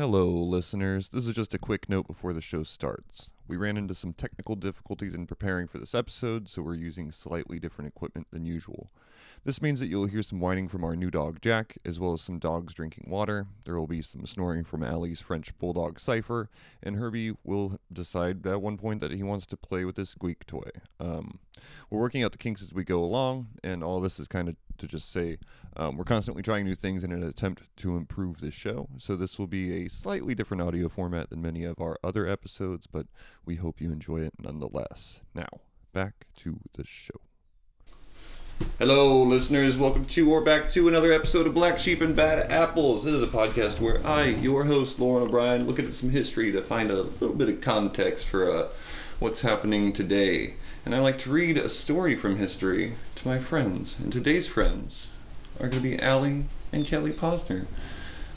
Hello, listeners. This is just a quick note before the show starts. We ran into some technical difficulties in preparing for this episode, so we're using slightly different equipment than usual. This means that you'll hear some whining from our new dog Jack, as well as some dogs drinking water. There will be some snoring from Allie's French Bulldog Cypher, and Herbie will decide at one point that he wants to play with his squeak toy. Um, we're working out the kinks as we go along, and all this is kind of to just say um, we're constantly trying new things in an attempt to improve this show. So this will be a slightly different audio format than many of our other episodes, but we hope you enjoy it nonetheless. Now, back to the show. Hello, listeners. Welcome to or back to another episode of Black Sheep and Bad Apples. This is a podcast where I, your host, Loren O'Brien, look at some history to find a little bit of context for uh, what's happening today. And I like to read a story from history to my friends. And today's friends are going to be Allie and Kelly Posner.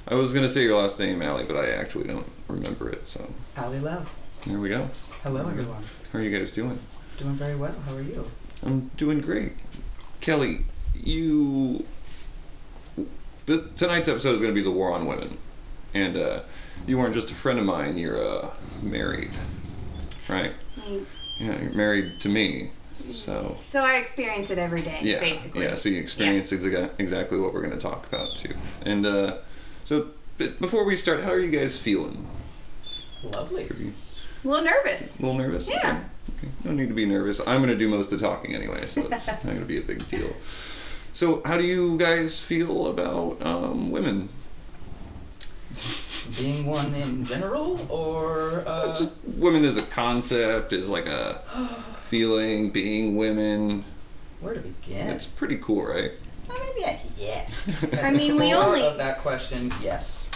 I was going to say your last name, Allie, but I actually don't remember it. So Allie Love. There we go. Hello, everyone. How are you guys doing? Doing very well. How are you? I'm doing great. Kelly, you. The, tonight's episode is going to be the war on women, and uh, you weren't just a friend of mine. You're uh, married, right? Yeah, you're married to me. So So I experience it every day, yeah, basically. yeah. So you experience exa- exactly what we're going to talk about too. And uh, so, but before we start, how are you guys feeling? Lovely. Are you A little nervous. a little nervous? Yeah. Okay. okay. No need to be nervous. I'm going to do most of the talking anyway, so it's not going to be a big deal. So, how do you guys feel about um, women? Being one in general, or uh, Just women as a concept, is like a feeling, being women. where to begin? It's pretty cool, right? Uh, maybe a yes. I mean, we Core only- of that question. Yes,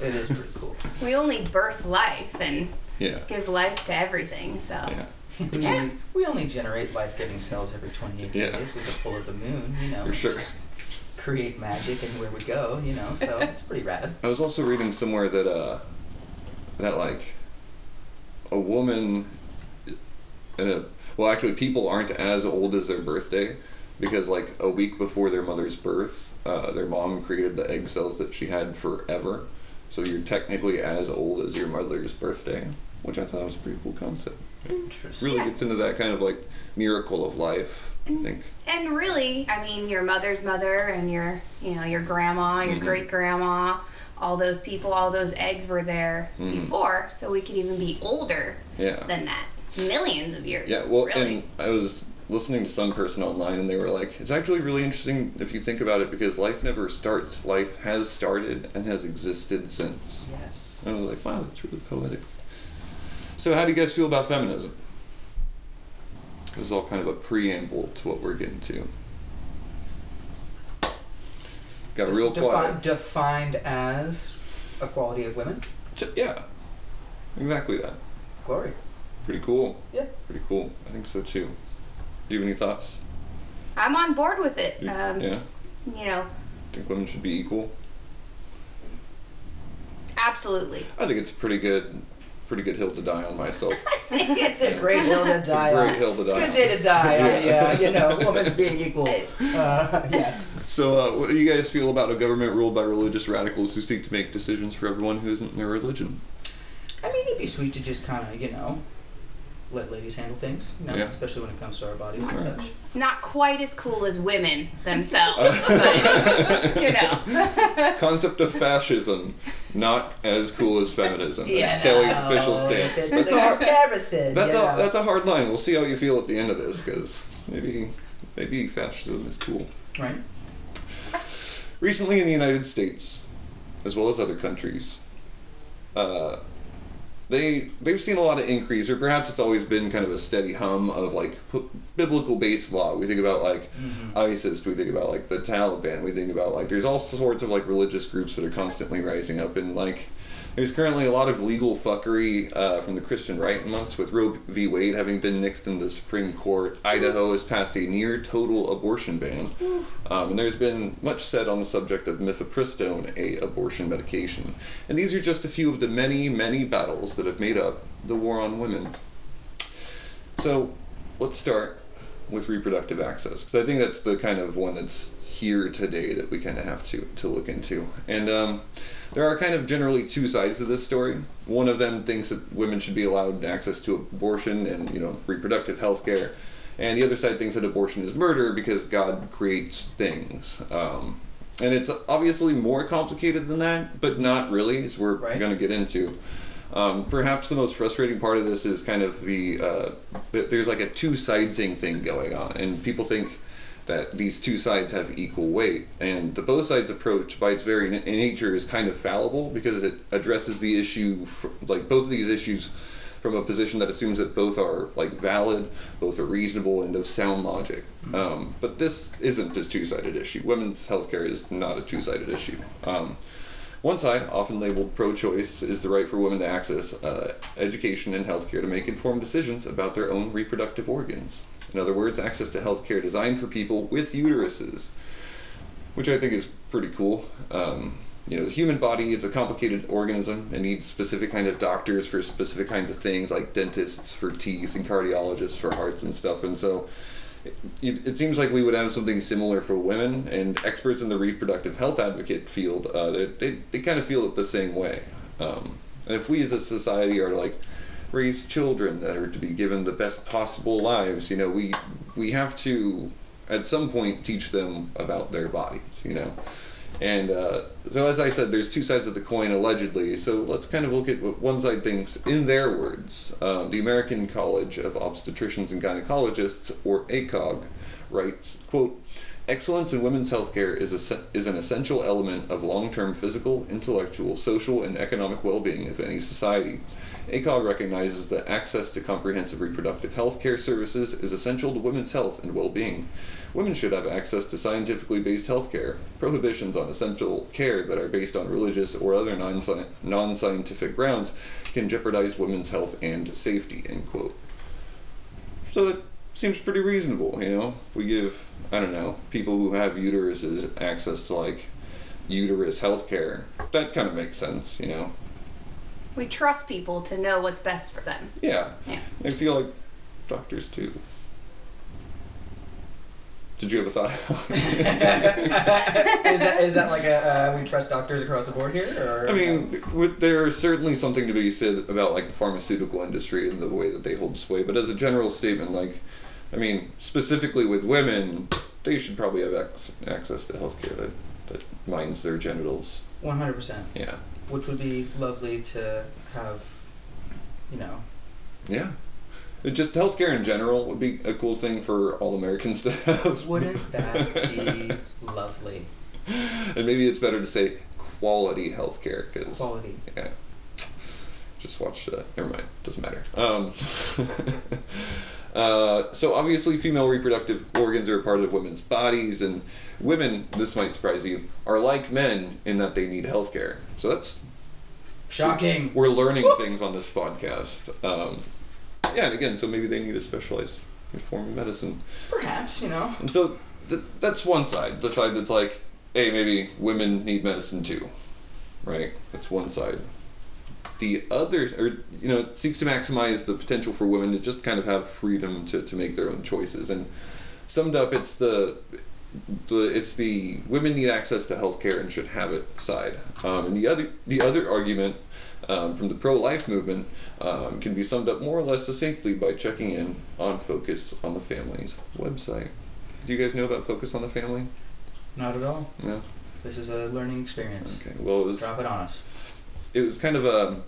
it is pretty cool. We only birth life and Yeah. give life to everything, so. Yeah. We, Yeah. only, we only generate life-giving cells every 28 Yeah. days with the full of the moon. You know, For sure. create magic and where we go. You know, so it's pretty rad. I was also reading somewhere that uh that like a woman and a well actually people aren't as old as their birthday because like a week before their mother's birth uh, their mom created the egg cells that she had forever so you're technically as old as your mother's birthday which I thought was a pretty cool concept Interesting. really gets into that kind of like miracle of life I think And really, I mean, your mother's mother and your, you know, your grandma, your Mhm. great grandma, all those people, all those eggs were there Mhm. before, so we could even be older yeah than that. Millions of years. Yeah, well, really. and I was listening to some person online, and they were like, "It's actually really interesting if you think about it, because life never starts. Life has started and has existed since." Yes. And I was like, "Wow, that's really poetic." So, how do you guys feel about feminism? This is all kind of a preamble to what we're getting to. Got a real Defi- quiet. Defined as equality of women. Yeah, exactly that. Glory. Pretty cool. Yeah. Pretty cool. I think so too. Do you have any thoughts? I'm on board with it. You- Um, yeah. You know, Think women should be equal? absolutely. I think it's pretty good, pretty good hill to die on myself. it's a great hill to die on. Great on. hill to die Good on. day to die on, Yeah. yeah, you know, women's being equal. Uh, yes. So, uh, what do you guys feel about a government ruled by religious radicals who seek to make decisions for everyone who isn't in their religion? I mean, it'd be sweet to just kind of, you know, let ladies handle things, you know, Yeah. especially when it comes to our bodies and Right. such. Not quite as cool as women themselves, but you know. Concept of fascism, not as cool as feminism. That's Yeah, Kelly's no, official if stance. It's That's a a hard, comparison. that's you a know. that's a hard line. We'll see how you feel at the end of this, because maybe maybe fascism is cool. right. Recently in the United States, as well as other countries, uh, they they've seen a lot of increase, or perhaps it's always been kind of a steady hum of like p- biblical based law. We think about like mm-hmm. ISIS, we think about like the Taliban, we think about like there's all sorts of like religious groups that are constantly rising up, and like there's currently a lot of legal fuckery uh, from the Christian right months, with Roe v. Wade having been nixed in the Supreme Court. Idaho has passed a near total abortion ban, um, and there's been much said on the subject of mifepristone, a abortion medication. And these are just a few of the many, many battles that have made up the war on women. So, let's start with reproductive access? Because I think that's the kind of one that's here today that we kind of have to to look into. And um, there are kind of generally two sides to this story. One of them thinks that women should be allowed access to abortion and you know reproductive health care, and the other side thinks that abortion is murder because God creates things. Um, and it's obviously more complicated than that, but not really, as we're Right. going to get into. Um, perhaps the most frustrating part of this is kind of the uh, there's like a two sidesing thing going on, and people think that these two sides have equal weight, and the both sides approach, by its very na- nature, is kind of fallible because it addresses the issue, like both of these issues, from a position that assumes that both are like valid, both are reasonable, and of sound logic. Um, but this isn't a two-sided issue. Women's healthcare is not a two-sided issue. Um, one side, often labeled pro choice, is the right for women to access uh, education and healthcare to make informed decisions about their own reproductive organs. In other words, access to healthcare designed for people with uteruses, which I think is pretty cool. Um, you know, the human body is a complicated organism and needs specific kind of doctors for specific kinds of things, like dentists for teeth and cardiologists for hearts and stuff. And so, it, it seems like we would have something similar for women, and experts in the reproductive health advocate field, uh, they, they, they kind of feel it the same way. Um, and if we as a society are like raise children that are to be given the best possible lives, you know, we we have to at some point teach them about their bodies, you know. And uh, so, as I said, there's two sides of the coin allegedly. So let's kind of look at what one side thinks in their words. Um, the American College of Obstetricians and Gynecologists, or ACOG, writes, "quote." Excellence in women's healthcare is, is an essential element of long term physical, intellectual, social, and economic well being of any society. ACOG recognizes that access to comprehensive reproductive health care services is essential to women's health and well being. Women should have access to scientifically based health care. Prohibitions on essential care that are based on religious or other non scientific grounds can jeopardize women's health and safety. End quote. So that seems pretty reasonable, you know? We give, I don't know, people who have uteruses access to like uterus health care. That kind of makes sense, you know? We trust people to know what's best for them. Yeah. Yeah. I feel like doctors too. Did you have a thought? is that is that like a uh, we trust doctors across the board here, or I mean, with- there's certainly something to be said about like the pharmaceutical industry and the way that they hold sway. But as a general statement, like, I mean, specifically with women, they should probably have ac- access to healthcare that that minds their genitals. one hundred percent, Yeah. Which would be lovely to have, you know. Yeah. It just healthcare in general would be a cool thing for all Americans to have. Wouldn't that be lovely? and maybe it's better to say quality healthcare because Quality. Yeah. Just watch. Uh, never mind. Doesn't matter. Um, uh, so obviously, female reproductive organs are a part of women's bodies, and women. This might surprise you. Are like men in that they need healthcare. So that's Shocking. we're learning things on this podcast. Um, yeah, and again, so maybe they need a specialized form of medicine. Perhaps you know. And so th- that's one side. The side that's like, hey, maybe women need medicine too, right? That's one side. The other, or you know, seeks to maximize the potential for women to just kind of have freedom to, to make their own choices. And summed up, it's the the it's the women need access to healthcare and should have it side. Um, and the other the other argument um, from the pro-life movement um, can be summed up more or less succinctly by checking in on Focus on the Family's website. Do you guys know about Focus on the Family? Not at all. No. This is a learning experience. Okay. Well, it was Drop it on us. It was kind of a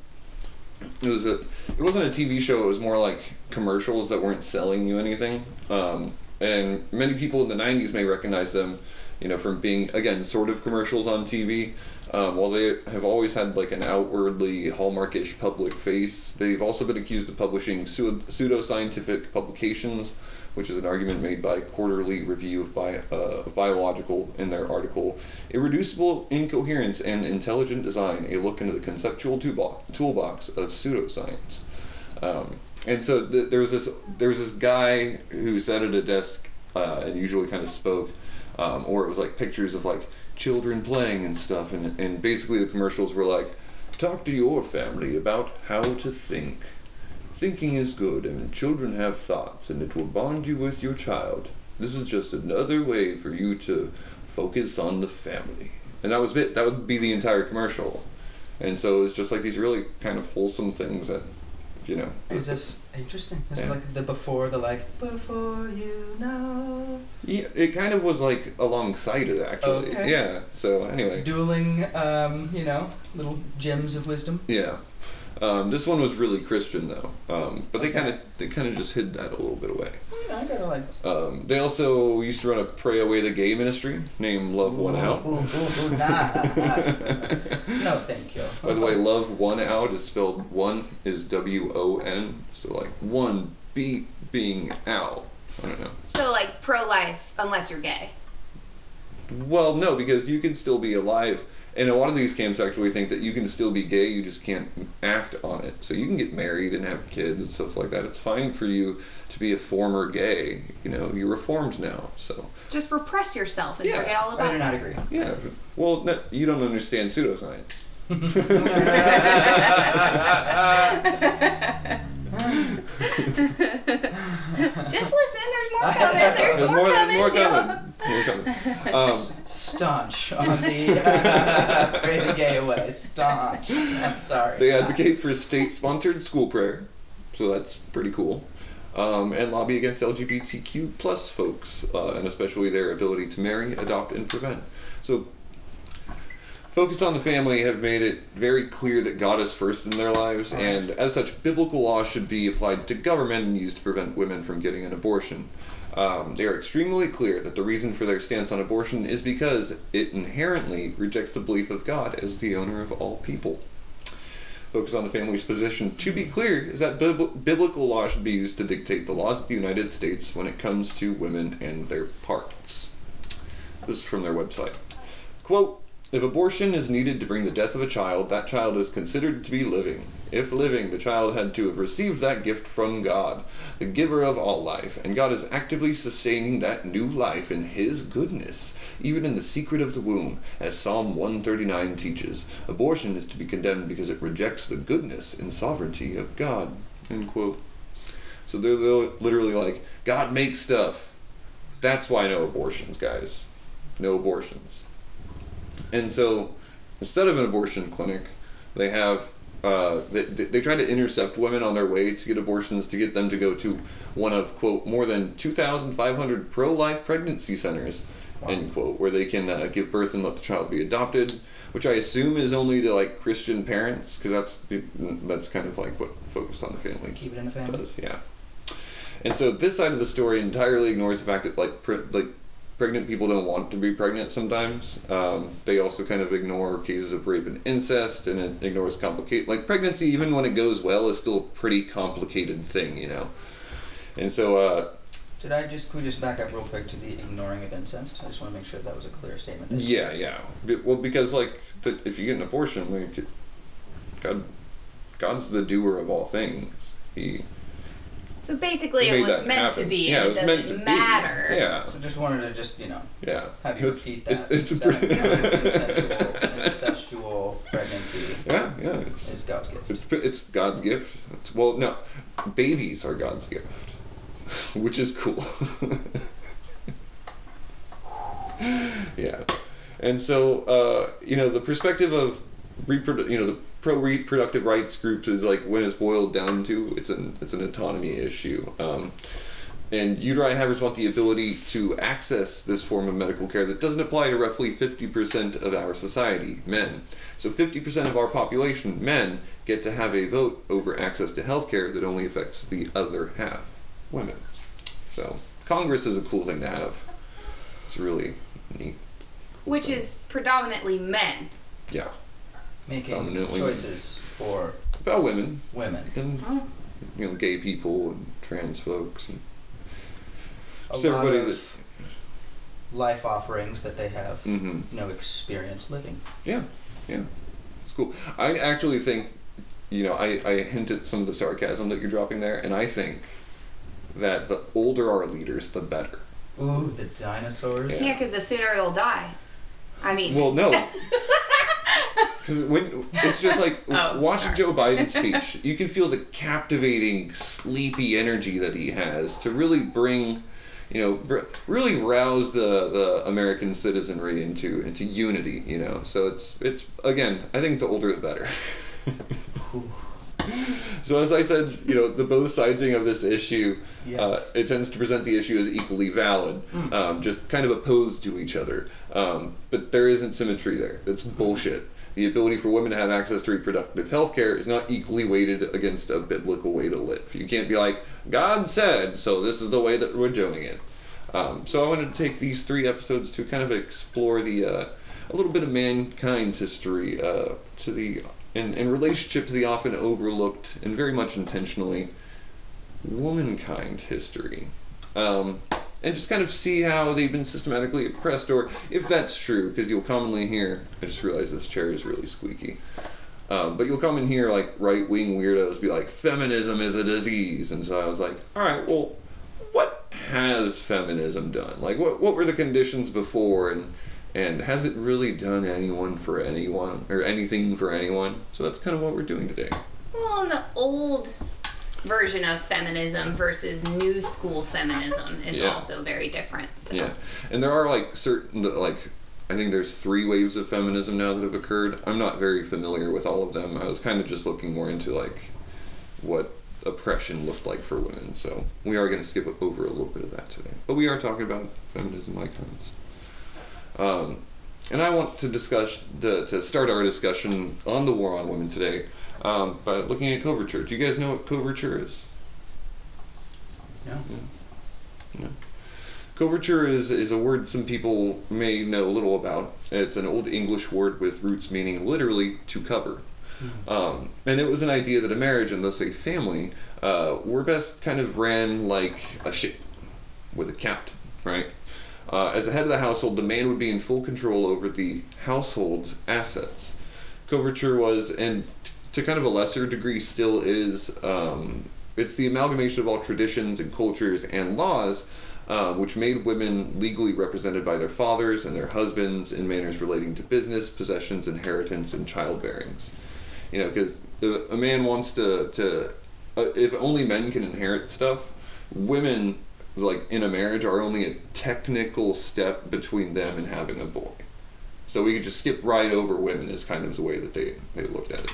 it was a it wasn't a TV show. It was more like commercials that weren't selling you anything. Um, and many people in the '90s may recognize them, you know, from being again sort of commercials on TV. Um, while they have always had like an outwardly hallmarkish public face, they've also been accused of publishing pseudo- scientific publications, which is an argument made by Quarterly Review of, Bi- uh, Biological in their article Irreducible Incoherence and Intelligent Design A Look into the Conceptual Toolbox, toolbox of Pseudoscience. Um, and so th- there was this there was this guy who sat at a desk uh, and usually kind of spoke, um, or it was like pictures of like children playing and stuff, and and basically the commercials were like, talk to your family about how to think. Thinking is good, and children have thoughts, and it will bond you with your child. This is just another way for you to focus on the family. And that was it. That would be the entire commercial. And so it's just like these really kind of wholesome things that, you know. Is this interesting? This is like the before the like before you know Yeah, it kind of was like alongside it actually. Okay. Yeah. So anyway. dueling um, you know, little gems of wisdom. Yeah. Um, this one was really Christian though, um, but they kind of they kind of just hid that a little bit away. Yeah, I gotta like. Um, they also used to run a pray away the gay ministry named Love Won Out. Ooh, ooh, ooh, nice. no, thank you. By the way, Love Won Out is spelled one is W O N, so like one beat being out. I don't know. So like pro life, unless you're gay. Well, no, because you can still be alive. And a lot of these camps actually think that you can still be gay, you just can't act on it. So you can get married and have kids and stuff like that. It's fine for you to be a former gay. You know, you're reformed now. So, Just repress yourself and Yeah, forget all about it. I do not agree. yeah. Well, no, you don't understand pseudoscience. Just listen. There's more coming. There's, There's more, more, coming. there's more coming. More coming. Um, Staunch on the uh, pray the gay away. Staunch. I'm sorry. They advocate for state-sponsored school prayer, so that's pretty cool, um, and lobby against LGBTQ plus folks, uh, and especially their ability to marry, adopt, and prevent. So, focused on the family have made it very clear that God is first in their lives, and as such, biblical law should be applied to government and used to prevent women from getting an abortion. Um, they are extremely clear that the reason for their stance on abortion is because it inherently rejects the belief of God as the owner of all people focus on the family's position. To be clear, is that bib- biblical law should be used to dictate the laws of the United States when it comes to women and their parts. This is from their website. Quote If abortion is needed to bring the death of a child, that child is considered to be living. If living, the child had to have received that gift from God, the giver of all life, and God is actively sustaining that new life in His goodness, even in the secret of the womb, as Psalm 139 teaches. Abortion is to be condemned because it rejects the goodness and sovereignty of God. So they're literally like, God makes stuff. That's why no abortions, guys. No abortions. And so, instead of an abortion clinic, they have uh, they, they try to intercept women on their way to get abortions to get them to go to one of quote more than 2,500 pro-life pregnancy centers end quote where they can uh, give birth and let the child be adopted, which I assume is only to like Christian parents because that's the, that's kind of like what focused on the family Keep it in the family. does yeah. And so this side of the story entirely ignores the fact that like pre- like pregnant people don't want to be pregnant sometimes. Um, they also kind of ignore cases of rape and incest, and it ignores complicate like pregnancy. Even when it goes well, is still a pretty complicated thing, you know. And so uh, Did I just could we just back up real quick to the ignoring of incest? I just want to make sure that was a clear statement. Yeah, yeah. Well, because like the, if you get an abortion, like God, God's the doer of all things. He So basically, He it was meant happen. to be, Yeah, and it was it meant doesn't be. matter. Yeah, So just wanted to just you know yeah. have you It's- repeat it- that. it's a that pretty- consensual, incestual pregnancy Yeah, yeah. It's is God's gift. It's, it's God's gift. It's, well, no, babies are God's gift, which is cool. yeah, and so uh, you know the perspective of reprodu- you know the pro reproductive rights groups is like when it's boiled down to it's an it's an autonomy issue. Um, and uteri havers want the ability to access this form of medical care that doesn't apply to roughly 50% of our society, men. So 50% of our population, men, get to have a vote over access to healthcare that only affects the other half, women. So Congress is a cool thing to have. It's really neat. Which is predominantly men. Yeah. Making Dominantly. choices for About women women. and you know gay people and trans folks and A Just lot everybody of life offerings that they have hmm no experience living. Yeah, yeah, it's cool. I actually think, you know, I, I hint at some of the sarcasm that you're dropping there, and I think that the older our leaders, the better. Ooh, the dinosaurs. Yeah, because the sooner they'll die. I mean, Well, no, Because when it's just like Oh, watching sorry. Joe Biden's speech, you can feel the captivating, sleepy energy that he has to really bring, you know, br- really rouse the, the American citizenry into into unity. You know, so it's it's again, I think the older the better. so as I said, you know, the both sidesing of this issue, uh, it tends to present the issue as equally valid, um, just kind of opposed to each other. Um, but there isn't symmetry there. That's bullshit. The ability for women to have access to reproductive health care is not equally weighted against a biblical way to live. You can't be like, God said, so this is the way that we're doing it. Um, so I wanted to take these three episodes to kind of explore the uh, a little bit of mankind's history uh, to the in, in relationship to the often overlooked and very much intentionally womankind history. Um, and just kind of see how they've been systematically oppressed, or if that's true, because you'll commonly hear. I just realized this chair is really squeaky. Um, but you'll come in here like right wing weirdos be like, feminism is a disease. And so I was like, all right, well, what has feminism done? Like, what, what were the conditions before? And, and has it really done anyone for anyone or anything for anyone? So that's kind of what we're doing today. Well, and the old version of feminism versus new school feminism is Yeah. also very different. So. Yeah, and there are like certain like I think there's three waves of feminism now that have occurred. I'm not very familiar with all of them. I was kind of just looking more into like what oppression looked like for women. So we are going to skip over a little bit of that today, but we are talking about feminism icons. Um, and I want to discuss the, to start our discussion on the war on women today um, by looking at coverture. Do you guys know what coverture is? Yeah. Coverture is, is a word some people may know a little about. It's an old English word with roots meaning literally to cover. Um, and it was an idea that a marriage and thus a family uh, were best kind of ran like a ship with a captain, right? Uh, as the head of the household, the man would be in full control over the household's assets. Coverture was, and to kind of a lesser degree still is, um, it's the amalgamation of all traditions and cultures and laws uh, which made women legally represented by their fathers and their husbands in manners relating to business, possessions, inheritance, and childbearings. You know, because a man wants to, to uh, if only men can inherit stuff, women, like in a marriage, are only a technical step between them and having a boy. So we could just skip right over women is kind of the way that they, they looked at it.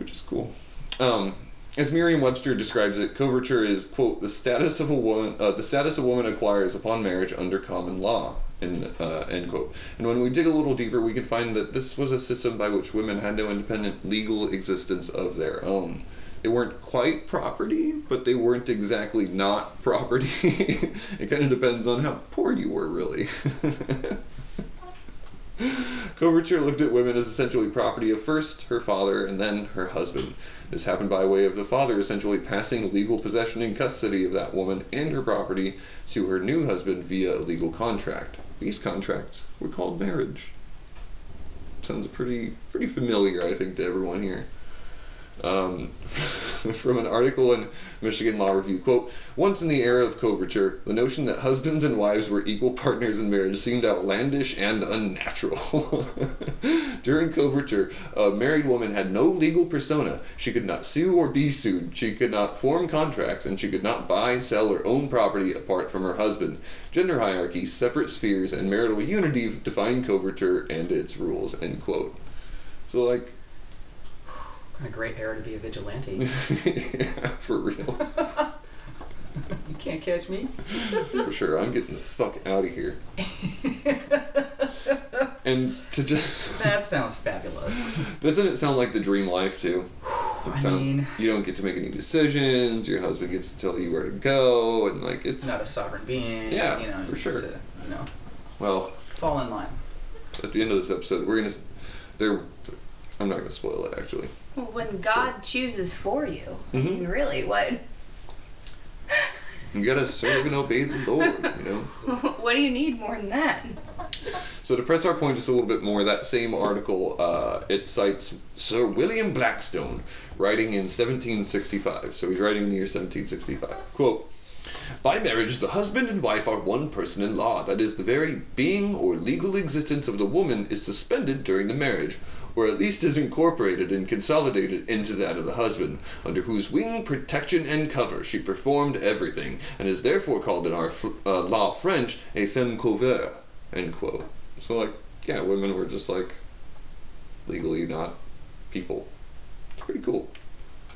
Which is cool. Um, as Merriam-Webster describes it, coverture is quote the status of a woman uh, the status a woman acquires upon marriage under common law end, uh, end quote. And when we dig a little deeper, we can find that this was a system by which women had no independent legal existence of their own. They weren't quite property, but they weren't exactly not property. it kind of depends on how poor you were, really. Coverture looked at women as essentially property of first her father and then her husband. This happened by way of the father essentially passing legal possession and custody of that woman and her property to her new husband via a legal contract. These contracts were called marriage. Sounds pretty pretty familiar, I think, to everyone here. Um, from an article in Michigan Law Review, quote, once in the era of coverture, the notion that husbands and wives were equal partners in marriage seemed outlandish and unnatural. During coverture, a married woman had no legal persona. She could not sue or be sued. She could not form contracts, and she could not buy, sell, or own property apart from her husband. Gender hierarchy, separate spheres, and marital unity define coverture and its rules, end quote. So, like, kind of great era to be a vigilante. yeah, for real. you can't catch me. For sure. I'm getting the fuck out of here. And to just that sounds fabulous. doesn't it sound like the dream life too? I sound- mean, you don't get to make any decisions. Your husband gets to tell you where to go, and like it's not a sovereign being. Yeah, you know, for you sure. To, you know, well. fall in line. At the end of this episode, we're gonna. There, I'm not gonna spoil it actually. Well, when God chooses for you, I Mhm. mean, really, what You gotta serve and obey the Lord. You know. what do you need more than that? So to press our point just a little bit more, that same article uh, it cites Sir William Blackstone writing in 1765. So he's writing in the year 1765. Quote. By marriage, the husband and wife are one person in law. That is, the very being or legal existence of the woman is suspended during the marriage, or at least is incorporated and consolidated into that of the husband, under whose wing, protection, and cover she performed everything, and is therefore called in our fr- uh, law French a femme couvert. End quote. So, like, yeah, women were just like legally not people. It's pretty cool.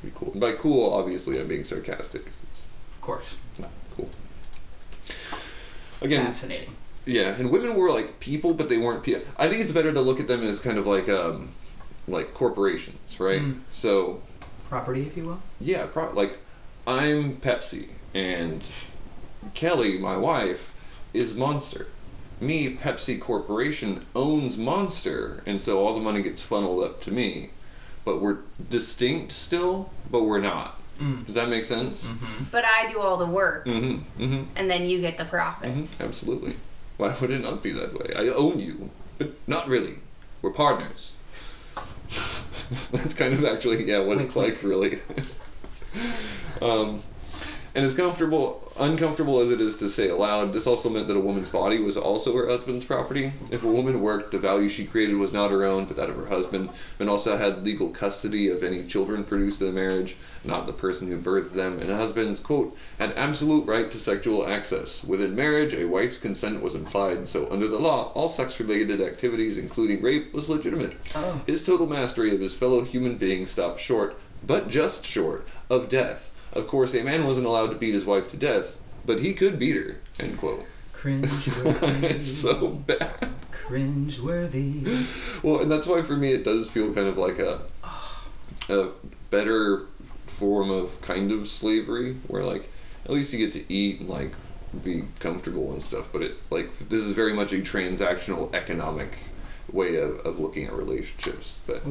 Pretty cool. And by cool, obviously, I'm being sarcastic. It's Of course. not cool. Again, Fascinating. Yeah, and women were like people, but they weren't people. I think it's better to look at them as kind of like um, like corporations, right? Mm. So Property, if you will. yeah, pro- like I'm Pepsi, and Kelly, my wife, is Monster. Me, Pepsi Corporation owns Monster, and so all the money gets funneled up to me. But we're distinct still, but we're not. Mm. Does that make sense? Mm-hmm. But I do all the work, Mm-hmm. Mm-hmm. and then you get the profits. Mhm, Absolutely. Why would it not be that way? I own you, but not really. We're partners. That's kind of actually, yeah, what it's like, really. um, and as comfortable, uncomfortable as it is to say aloud, this also meant that a woman's body was also her husband's property. If a woman worked, the value she created was not her own, but that of her husband, and also had legal custody of any children produced in the marriage, not the person who birthed them. And a husband's, quote, had absolute right to sexual access. Within marriage, a wife's consent was implied, so under the law, all sex related activities, including rape, was legitimate. Oh. His total mastery of his fellow human being stopped short, but just short, of death. Of course, a man wasn't allowed to beat his wife to death, but he could beat her. End quote. Cringe it's so bad. Cringe worthy. Well, and that's why for me it does feel kind of like a a better form of kind of slavery, where like at least you get to eat and like be comfortable and stuff. But it like this is very much a transactional economic way of, of looking at relationships. But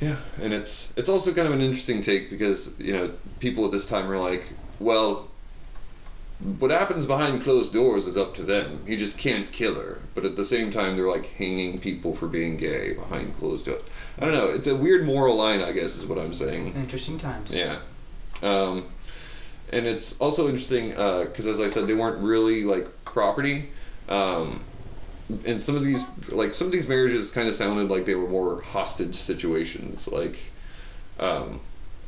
yeah, and it's it's also kind of an interesting take because you know people at this time are like, well, what happens behind closed doors is up to them. You just can't kill her. But at the same time, they're like hanging people for being gay behind closed doors. I don't know. It's a weird moral line, I guess, is what I'm saying. Interesting times. Yeah. Um, and it's also interesting because, as I said, they weren't really like property. Um, and some of these, like some of these marriages, kind of sounded like they were more hostage situations. Like, um,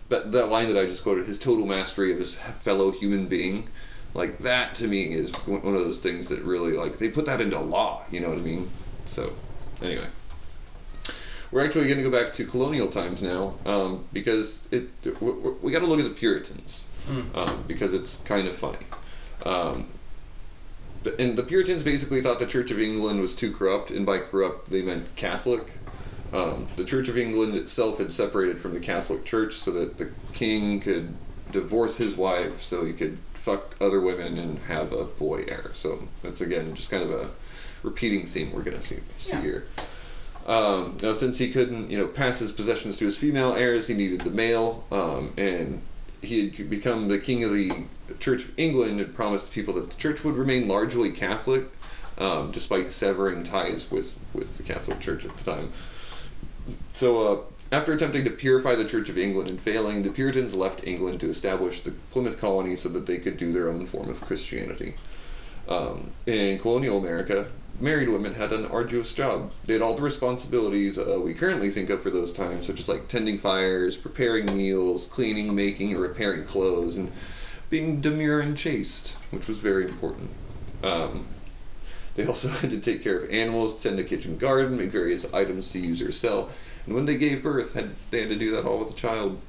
that that line that I just quoted, his total mastery of his fellow human being, like that to me is one of those things that really like they put that into law. You know what I mean? So, anyway. We're actually going to go back to colonial times now um, because it we, we got to look at the Puritans Mm. um, because it's kind of funny. Um, and the Puritans basically thought the Church of England was too corrupt, and by corrupt they meant Catholic. Um, the Church of England itself had separated from the Catholic Church so that the king could divorce his wife so he could fuck other women and have a boy heir. So that's again just kind of a repeating theme we're gonna see see Yeah. here. Um, now, since he couldn't, you know, pass his possessions to his female heirs, he needed the male, um, and he had become the king of the Church of England and promised people that the church would remain largely Catholic, um, despite severing ties with with the Catholic Church at the time. So, uh, after attempting to purify the Church of England and failing, the Puritans left England to establish the Plymouth colony so that they could do their own form of Christianity. Um, in colonial America, married women had an arduous job. They had all the responsibilities uh, we currently think of for those times, such as like tending fires, preparing meals, cleaning, making, or repairing clothes, and being demure and chaste, which was very important. Um, they also had to take care of animals, tend a kitchen garden, make various items to use or sell. And when they gave birth, had they had to do that all with a child.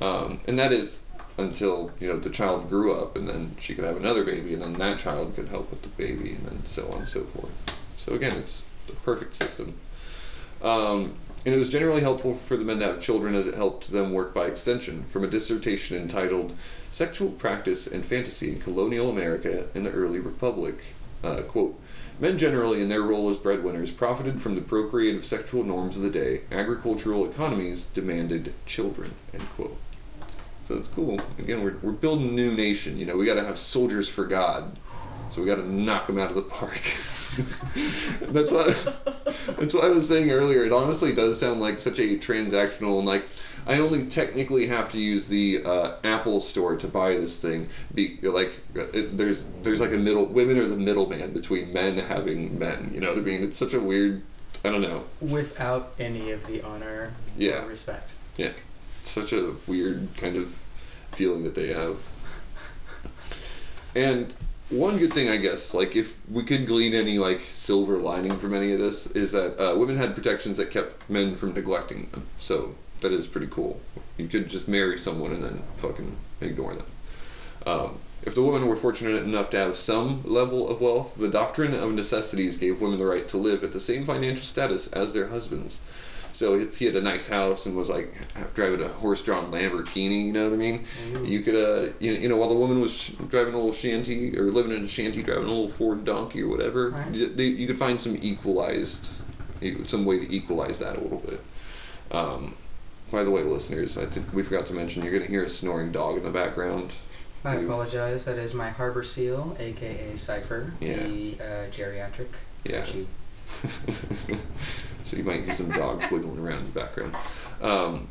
Um, and that is until you know the child grew up, and then she could have another baby, and then that child could help with the baby, and then so on and so forth. So again, it's the perfect system. Um, and it was generally helpful for the men to have children as it helped them work by extension. From a dissertation entitled "Sexual Practice and Fantasy in Colonial America in the Early Republic," uh, quote. Men generally, in their role as breadwinners, profited from the procreative sexual norms of the day. Agricultural economies demanded children. End quote. So it's cool. Again, we're, we're building a new nation. You know, we got to have soldiers for God. So we got to knock them out of the park. that's what that's what I was saying earlier. It honestly does sound like such a transactional and like I only technically have to use the uh, Apple Store to buy this thing. Be like it, there's there's like a middle women are the middleman between men having men. You know what I mean? It's such a weird. I don't know. Without any of the honor Yeah. or respect. Yeah, such a weird kind of feeling that they have. And one good thing, I guess, like if we could glean any like silver lining from any of this, is that uh, women had protections that kept men from neglecting them. So that is pretty cool. You could just marry someone and then fucking ignore them. Um, if the women were fortunate enough to have some level of wealth, the doctrine of necessities gave women the right to live at the same financial status as their husbands. So if he had a nice house and was like driving a horse-drawn Lamborghini, you know what I mean? You could, uh, you know, you know, while the woman was sh- driving a little shanty or living in a shanty, driving a little Ford donkey or whatever, Right. you, you could find some equalized, some way to equalize that a little bit. Um, by the way, listeners, I think we forgot to mention you're gonna hear a snoring dog in the background. I apologize. That is my harbor seal, aka Cypher, Yeah. the uh, geriatric. Yeah. so you might hear some dogs wiggling around in the background. Um,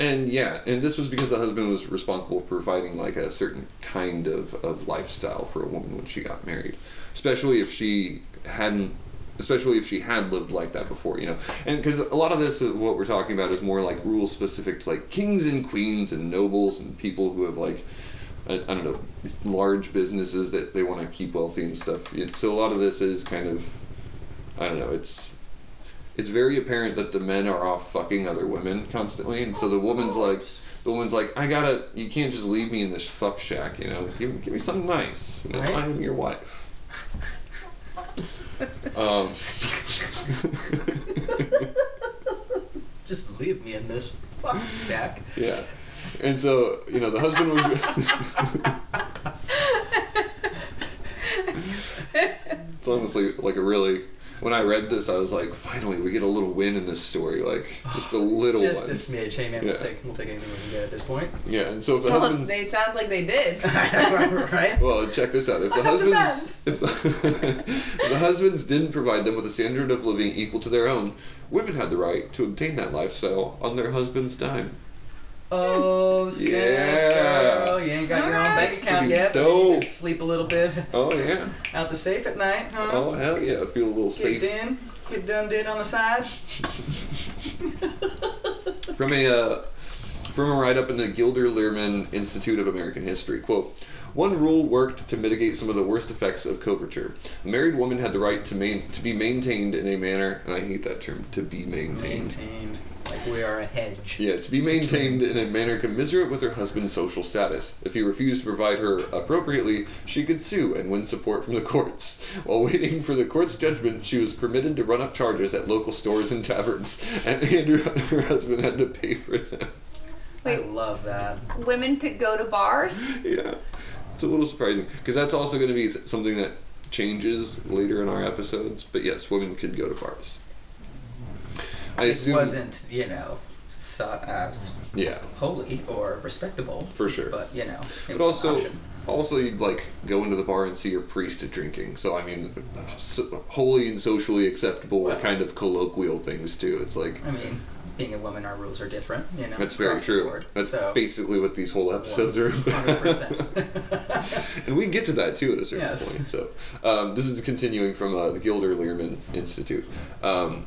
and yeah, and this was because the husband was responsible for providing like a certain kind of, of lifestyle for a woman when she got married, especially if she hadn't, especially if she had lived like that before, you know. And because a lot of this, is what we're talking about, is more like rules specific to like kings and queens and nobles and people who have like I, I don't know, large businesses that they want to keep wealthy and stuff. So a lot of this is kind of, I don't know, it's it's very apparent that the men are off fucking other women constantly, and so the woman's like, the woman's like, I gotta, you can't just leave me in this fuck shack, you know, give, give me something nice, you know, Right. I am your wife. um, Just leave me in this fuck shack. yeah, and so you know the husband was. it's honestly like a really. When I read this, I was like, finally, we get a little win in this story, like just a little Just one. a smidge. Hey man, Yeah. we'll take we'll take anything we can get at this point. Yeah, and so if the Well, husband's it sounds like they did. right? well, check this out. If the I the husbands, if the, if the husbands didn't provide them with a standard of living equal to their own, women had the right to obtain that lifestyle on their husband's dime. Oh, snap, Yeah. girl. You ain't got your own bank account yet. dope. sleep a little bit Oh yeah. out the safe at night, huh? Oh hell yeah. I feel a little Get safe. in, get done did on the side. From a uh, from a write up in the Gilder Lehrman Institute of American History, quote. One rule worked to mitigate some of the worst effects of coverture. A married woman had the right to main, to be maintained in a manner, and I hate that term, to be maintained. Maintained. Like we are a hedge. Yeah, to be maintained in a manner commensurate with her husband's social status. If he refused to provide her appropriately, she could sue and win support from the courts. While waiting for the court's judgment, she was permitted to run up charges at local stores and taverns, and Andrew and her husband had to pay for them. I Wait. love that. Women could go to bars. Yeah, it's a little surprising because that's also going to be something that changes later in our episodes. But yes, women could go to bars. I it assume, wasn't, you know, so, uh, yeah, holy or respectable. for sure. But you know, it But also, also you'd like go into the bar and see your priest drinking. So I mean, so, wholly and socially acceptable are Well- kind of colloquial things too. It's like I mean, being a woman, our rules are different. You know, that's very true. That's so, basically what these whole episodes are about. 100%. and we get to that too at a certain Yes. point. So um, this is continuing from uh, the Gilder Lehrman Institute. Um,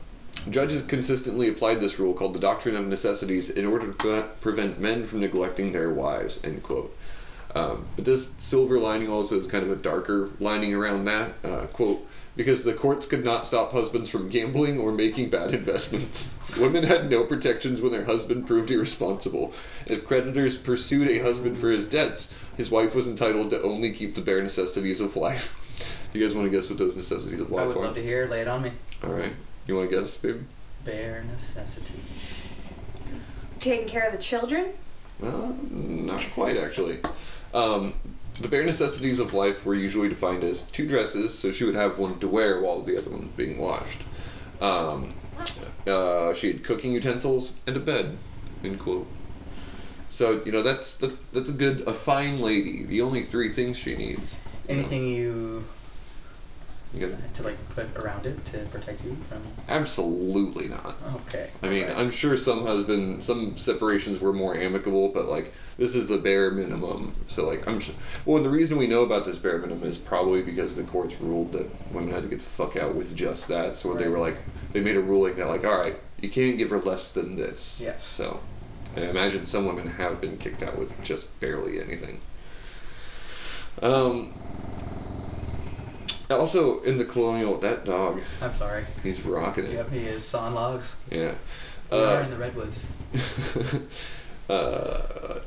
judges consistently applied this rule called the doctrine of necessities in order to prevent men from neglecting their wives. End quote. Um, but this silver lining also is kind of a darker lining around that. Uh, quote, because the courts could not stop husbands from gambling or making bad investments. Women had no protections when their husband proved irresponsible. If creditors pursued a husband for his debts, his wife was entitled to only keep the bare necessities of life. You guys want to guess what those necessities of life are? I life would are? love to hear. Lay it on me. All right. You want to guess, babe? Bare necessities. Taking care of the children. Uh, not quite, actually. Um, the bare necessities of life were usually defined as two dresses, so she would have one to wear while the other one was being washed. Um, uh, she had cooking utensils and a bed. End quote. So you know that's that's, that's a good a fine lady. The only three things she needs: you Anything you you to like put around it to protect you from? absolutely not. Okay. I mean, alright. I'm sure some husband, some separations were more amicable, but like this is the bare minimum. So like I'm sure. Well, and the reason we know about this bare minimum is probably because the courts ruled that women had to get the fuck out with just that. So they were like, they made a ruling that like, all right, you can't give her less than this. Yes. So I imagine some women have been kicked out with just barely anything. Um. Also, in the colonial, that dog, I'm sorry. he's rocking it. Yep, he is sawing logs. Yeah. We Uh, are in the redwoods. uh,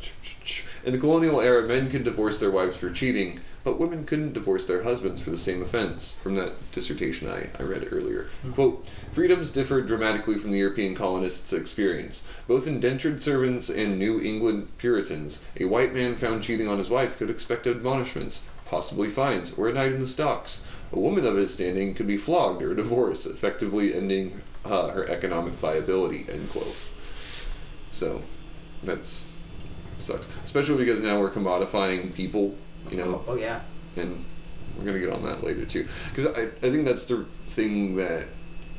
in the colonial era, men could divorce their wives for cheating, but women couldn't divorce their husbands for the same offense. From that dissertation I, I read earlier. Quote, freedoms differed dramatically from the European colonists' experience. Both indentured servants and New England Puritans, a white man found cheating on his wife could expect admonishments, possibly fines, or a night in the stocks. A woman of his standing could be flogged or divorced, effectively ending uh, her economic viability, end quote. So, that's sucks. Especially because now we're commodifying people, you know, Oh, oh yeah. and we're gonna get on that later too. Because I, I think that's the thing that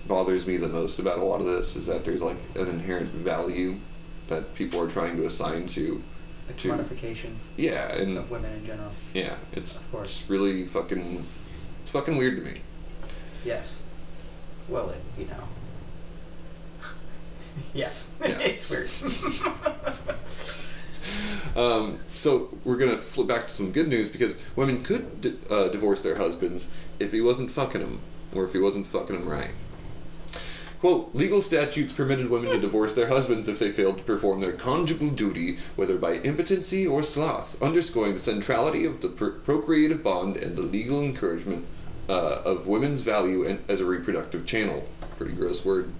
bothers me the most about a lot of this is that there's like an inherent value that people are trying to assign to, The to commodification yeah, and of women in general. yeah, it's Of course. it's really fucking it's fucking weird to me. Yes. Well, it, you know. yes. Yeah. it's weird. Um, so we're gonna flip back to some good news because women could di- uh, divorce their husbands if he wasn't fucking them, or if he wasn't fucking them right. Quote, legal statutes permitted women to divorce their husbands if they failed to perform their conjugal duty, whether by impotency or sloth, underscoring the centrality of the pr- procreative bond and the legal encouragement uh, of women's value and, as a reproductive channel. Pretty gross word.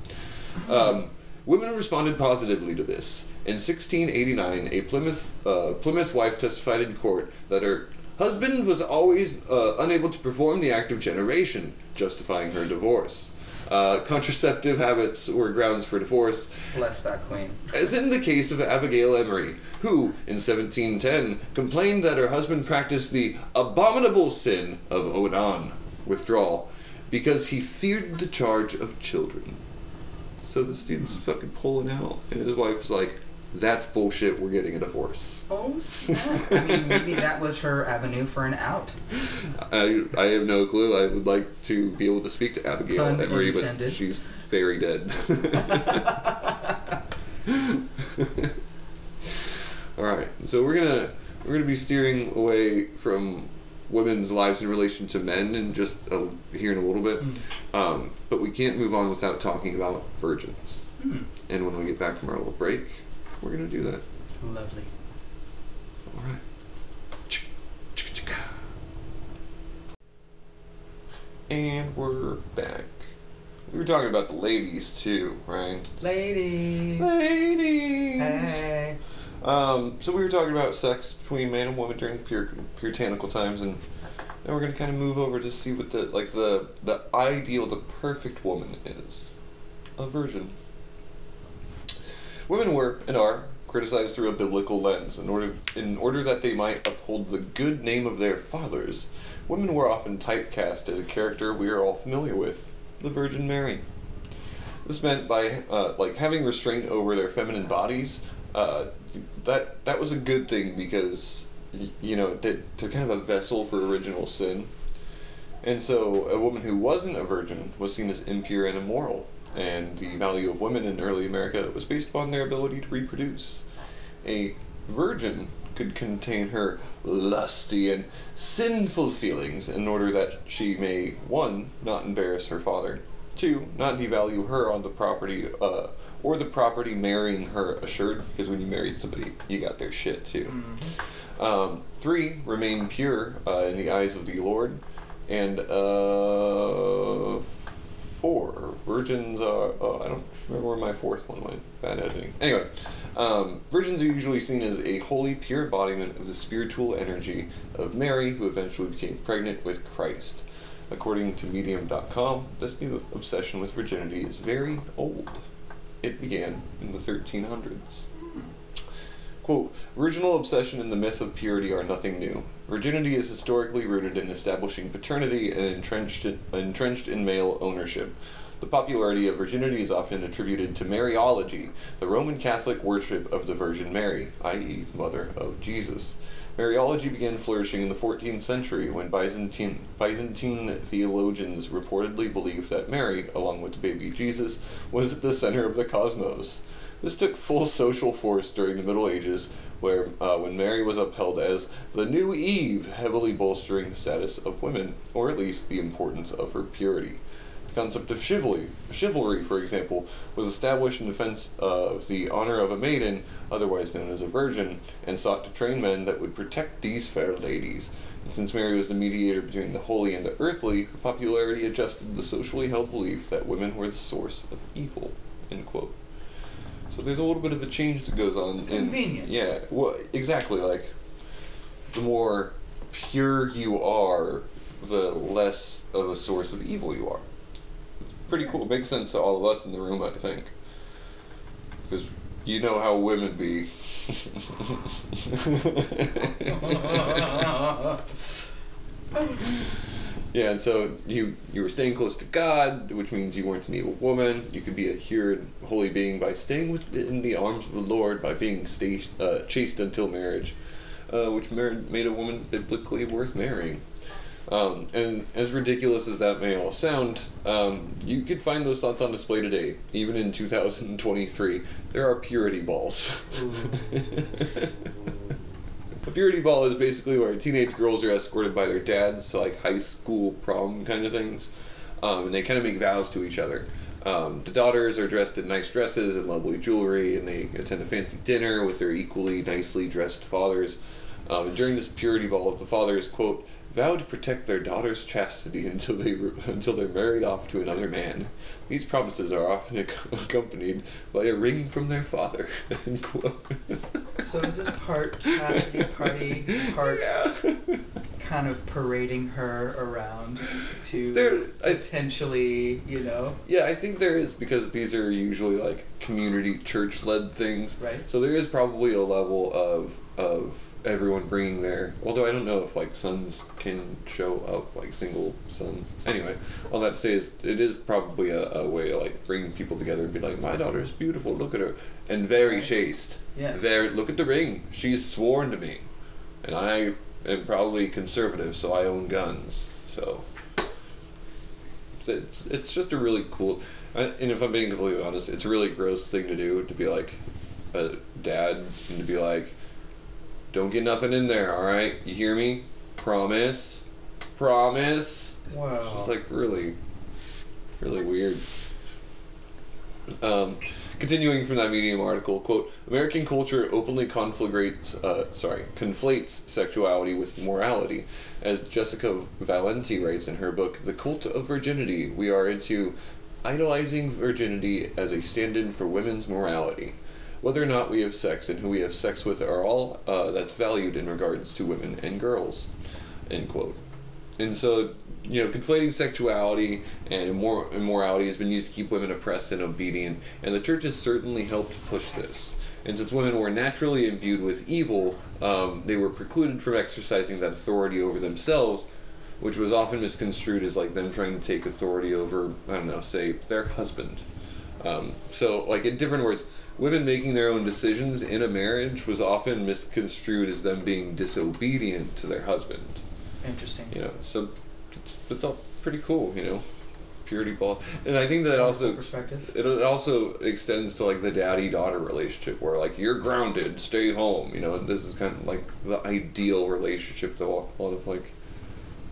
Um, women responded positively to this. In 1689, a Plymouth uh, Plymouth wife testified in court that her husband was always uh, unable to perform the act of generation, justifying her divorce. Uh, contraceptive habits were grounds for divorce, Bless that queen. as in the case of Abigail Emery, who, in 1710, complained that her husband practiced the abominable sin of Onan, withdrawal, because he feared the charge of children. So the student's fucking pulling out, and his wife's like, that's bullshit, we're getting a divorce. Oh, snap. I mean, maybe that was her avenue for an out. I, I have no clue. I would like to be able to speak to Abigail Pun Emery, but she's very dead. All right, so we're gonna we're gonna be steering away from women's lives in relation to men, and just uh, here in a little bit. Um, but we can't move on without talking about virgins. Hmm. And when we get back from our little break, we're gonna do that. Lovely. All right. And we're back. We were talking about the ladies too, right? Ladies. Ladies. Hey. Um, so we were talking about sex between man and woman during pur- puritanical times, and now we're gonna kind of move over to see what the like the the ideal, the perfect woman is. A virgin. Women were and are criticized through a biblical lens. In order in order that they might uphold the good name of their fathers, women were often typecast as a character we are all familiar with, the Virgin Mary. This meant by uh, like having restraint over their feminine bodies. Uh, that that was a good thing because you know that they're kind of a vessel for original sin. And so a woman who wasn't a virgin was seen as impure and immoral. And the value of women in early America was based upon their ability to reproduce. A virgin could contain her lusty and sinful feelings in order that she may, one, not embarrass her father, two, not devalue her on the property, uh, or the property marrying her assured, because when you married somebody, you got their shit too. Um, three, remain pure uh, in the eyes of the Lord. And uh, four, virgins are. Oh, I don't remember where my fourth one went. Bad editing. Anyway, um, virgins are usually seen as a holy, pure embodiment of the spiritual energy of Mary, who eventually became pregnant with Christ. According to Medium.com, this new obsession with virginity is very old. It began in the 1300s. Quote, virginal obsession and the myth of purity are nothing new. Virginity is historically rooted in establishing paternity and entrenched in, entrenched in male ownership. The popularity of virginity is often attributed to Mariology, the Roman Catholic worship of the Virgin Mary, i.e., the mother of Jesus. Mariology began flourishing in the 14th century when Byzantine, Byzantine theologians reportedly believed that Mary, along with the baby Jesus, was at the center of the cosmos. This took full social force during the Middle Ages, where uh, when Mary was upheld as the new Eve, heavily bolstering the status of women, or at least the importance of her purity. The concept of chivalry, chivalry, for example, was established in defense of the honor of a maiden, otherwise known as a virgin, and sought to train men that would protect these fair ladies. And since Mary was the mediator between the holy and the earthly, her popularity adjusted the socially held belief that women were the source of evil. End quote. So there's a little bit of a change that goes on. in- Convenient. yeah. Well, exactly. Like the more pure you are, the less of a source of evil you are. Pretty cool. Makes sense to all of us in the room, I think. Because you know how women be. yeah, and so you you were staying close to God, which means you weren't an evil woman. You could be a pure holy being by staying within the arms of the Lord, by being sta- uh, chaste until marriage, uh, which mar- made a woman biblically worth marrying. Um, and as ridiculous as that may all sound, um, you could find those thoughts on display today, even in 2023. There are purity balls. a purity ball is basically where teenage girls are escorted by their dads to like high school prom kind of things, um, and they kind of make vows to each other. Um, the daughters are dressed in nice dresses and lovely jewelry, and they attend a fancy dinner with their equally nicely dressed fathers. Um, and during this purity ball, the fathers quote vow to protect their daughter's chastity until they until they're married off to another man. These promises are often ac- accompanied by a ring from their father. So is this part chastity party, part Yeah. kind of parading her around to There- I- potentially, you know, Yeah, I think there is because these are usually like community church led things. Right. So there is probably a level of of everyone bringing their. Although I don't know if like sons can show up like single sons. Anyway, all that to say is it is probably a, a way to like bring people together and be like, my daughter is beautiful. Look at her, and very chaste. Yes. There, look at the ring. She's sworn to me, and I am probably conservative, so I own guns. So it's it's just a really cool and if i'm being completely honest it's a really gross thing to do to be like a dad and to be like don't get nothing in there all right? You hear me? Promise. Promise. Wow. it's just like really really weird. Um, continuing from that medium article quote american culture openly conflagrates uh, sorry conflates sexuality with morality. As jessica valenti writes in her book the cult of virginity we are into idolizing virginity as a stand-in for women's morality whether or not we have sex and who we have sex with are all uh, that's valued in regards to women and girls end quote and so, you know, conflating sexuality and immor- immorality has been used to keep women oppressed and obedient, and the church has certainly helped push this. And since women were naturally imbued with evil, um, they were precluded from exercising that authority over themselves, which was often misconstrued as like them trying to take authority over, I don't know, say their husband. Um, so, like in different words, women making their own decisions in a marriage was often misconstrued as them being disobedient to their husband Interesting. you know so it's, it's all pretty cool you know purity ball and i think that also Perspective. it also extends to like the daddy daughter relationship where like you're grounded stay home you know and this is kind of like the ideal relationship that a lot of like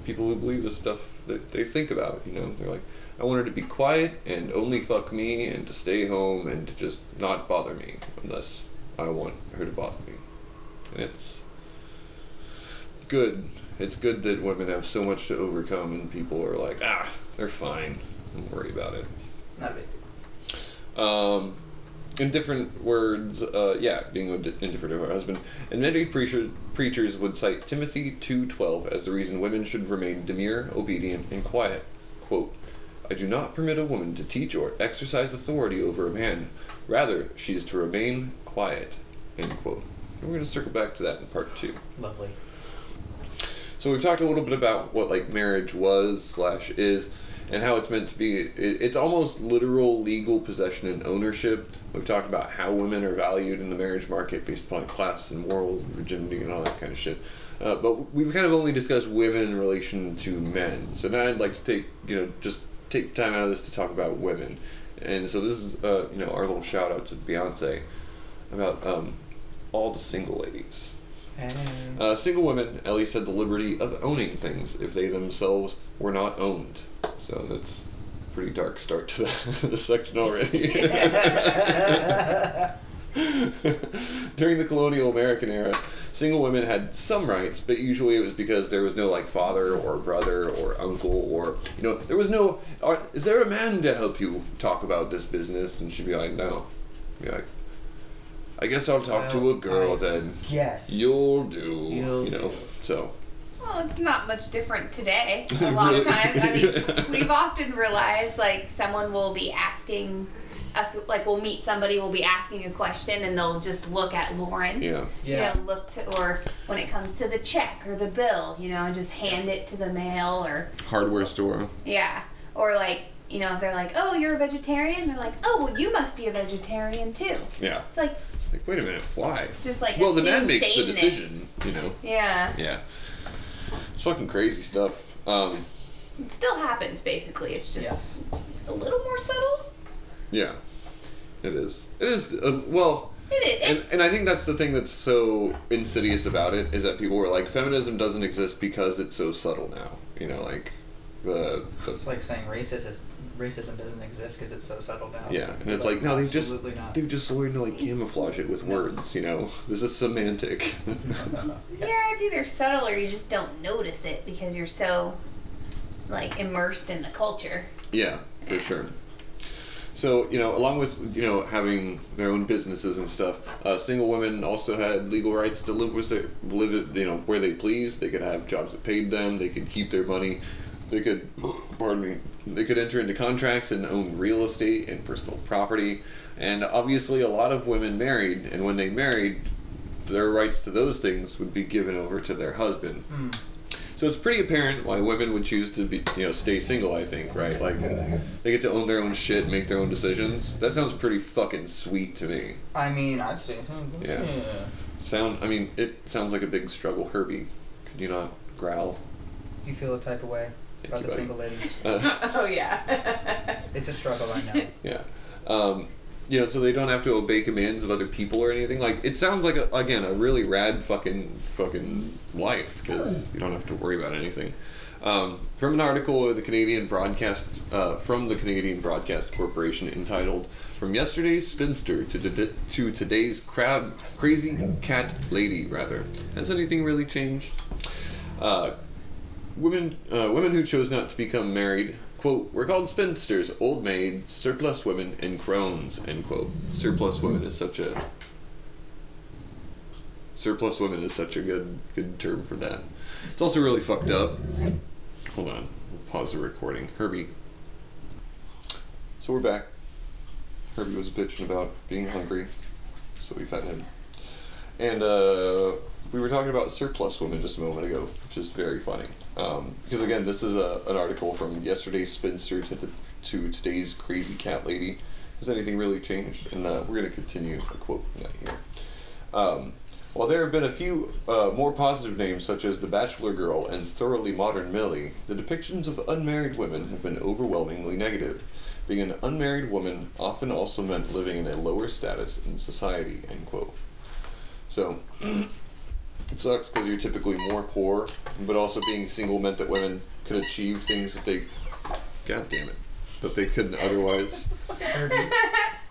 people who believe this stuff that they think about you know they're like i want her to be quiet and only fuck me and to stay home and to just not bother me unless i want her to bother me and it's good. It's good that women have so much to overcome, and people are like, ah, they're fine. Don't worry about it. Not a big deal. Um, in different words, uh, yeah, being indifferent of her husband. And many preacher, preachers would cite Timothy 2.12 as the reason women should remain demure, obedient, and quiet. Quote, I do not permit a woman to teach or exercise authority over a man. Rather, she is to remain quiet. End quote. we're going to circle back to that in part two. Lovely. So we've talked a little bit about what like marriage was slash is, and how it's meant to be. It, it's almost literal legal possession and ownership. We've talked about how women are valued in the marriage market based upon class and morals and virginity and all that kind of shit. Uh, but we've kind of only discussed women in relation to men. So now I'd like to take you know just take the time out of this to talk about women. And so this is uh, you know our little shout out to Beyonce about um, all the single ladies. Uh, single women at least had the liberty of owning things if they themselves were not owned. So that's a pretty dark start to the, the section already. During the colonial American era, single women had some rights, but usually it was because there was no like father or brother or uncle or you know there was no. Are, is there a man to help you talk about this business? And she'd be like, no. Be like, I guess I'll talk to a girl I then. yes. You'll do. You'll you know. do. So. Well, it's not much different today. A lot of times, I mean, we've often realized like someone will be asking us, like we'll meet somebody, we'll be asking a question, and they'll just look at Loren. Yeah. Yeah. You know, look to, or when it comes to the check or the bill, you know, just hand it to the mail or Hardware store. yeah, or like you know, if they're like, oh, you're a vegetarian, they're like, oh, well, you must be a vegetarian too. Yeah. It's like Like, wait a minute. Why? just like Well, the man assume makes the decision. You know. Yeah, Yeah. It's fucking crazy stuff. Um. it still happens basically. It's just Yes. a little more subtle. Yeah. It is. It is. Uh, well. It is. And, and I think that's the thing that's so insidious about it is that people were like, feminism doesn't exist because it's so subtle now. You know, like the, It's like saying racism racism doesn't exist because it's so subtle now. yeah, and it's like no, they've just not. they've just learned to like camouflage it with words. You know, this is semantic. Yeah, it's either subtle or you just don't notice it because you're so like immersed in the culture. Yeah, for sure. So you know, along with you know having their own businesses and stuff, uh, single women also had legal rights to live with their live you know where they pleased. They could have jobs that paid them. They could keep their money. They could, pardon me, they could enter into contracts and own real estate and personal property. And obviously, a lot of women married, and when they married, their rights to those things would be given over to their husband. Hmm. So it's pretty apparent why women would choose to be, you know, stay single. I think, right? Like, they get to own their own shit, make their own decisions. That sounds pretty fucking sweet to me. I mean, I'd say. hmm, Yeah. Sound, I mean, it sounds like a big struggle. Herbie, could you not growl? Do you feel a type of way Thank about the buddy. single ladies. Uh, oh yeah. It's a struggle, I know. yeah. Um, you know, so they don't have to obey commands of other people or anything. Like, it sounds like a, again a really rad fucking fucking life because you don't have to worry about anything. Um, from an article of the Canadian Broadcast uh, from the Canadian Broadcast Corporation entitled "From Yesterday's Spinster to to, to Today's Crab Crazy Cat Lady," rather, has anything really changed? Uh, women uh, women who chose not to become married quote were called spinsters old maids surplus women and crones end quote. Surplus women is such a surplus women is such a good good term for that. It's also really fucked up. Hold on we'll pause the recording. Herbie. So we're back. Herbie was bitching about being hungry so we fed him. And uh, we were talking about surplus women just a moment ago, which is very funny. Um, because again, this is a, an article from yesterday's spinster to, the, to today's crazy cat lady. Has anything really changed? And uh, we're going to continue a quote from that here. Um, while there have been a few uh, more positive names, such as the Bachelor Girl and Thoroughly Modern Millie, the depictions of unmarried women have been overwhelmingly negative. Being an unmarried woman often also meant living in a lower status in society. End quote. So, it sucks because you're typically more poor, but also being single meant that women could achieve things that they, god damn it, that they couldn't otherwise.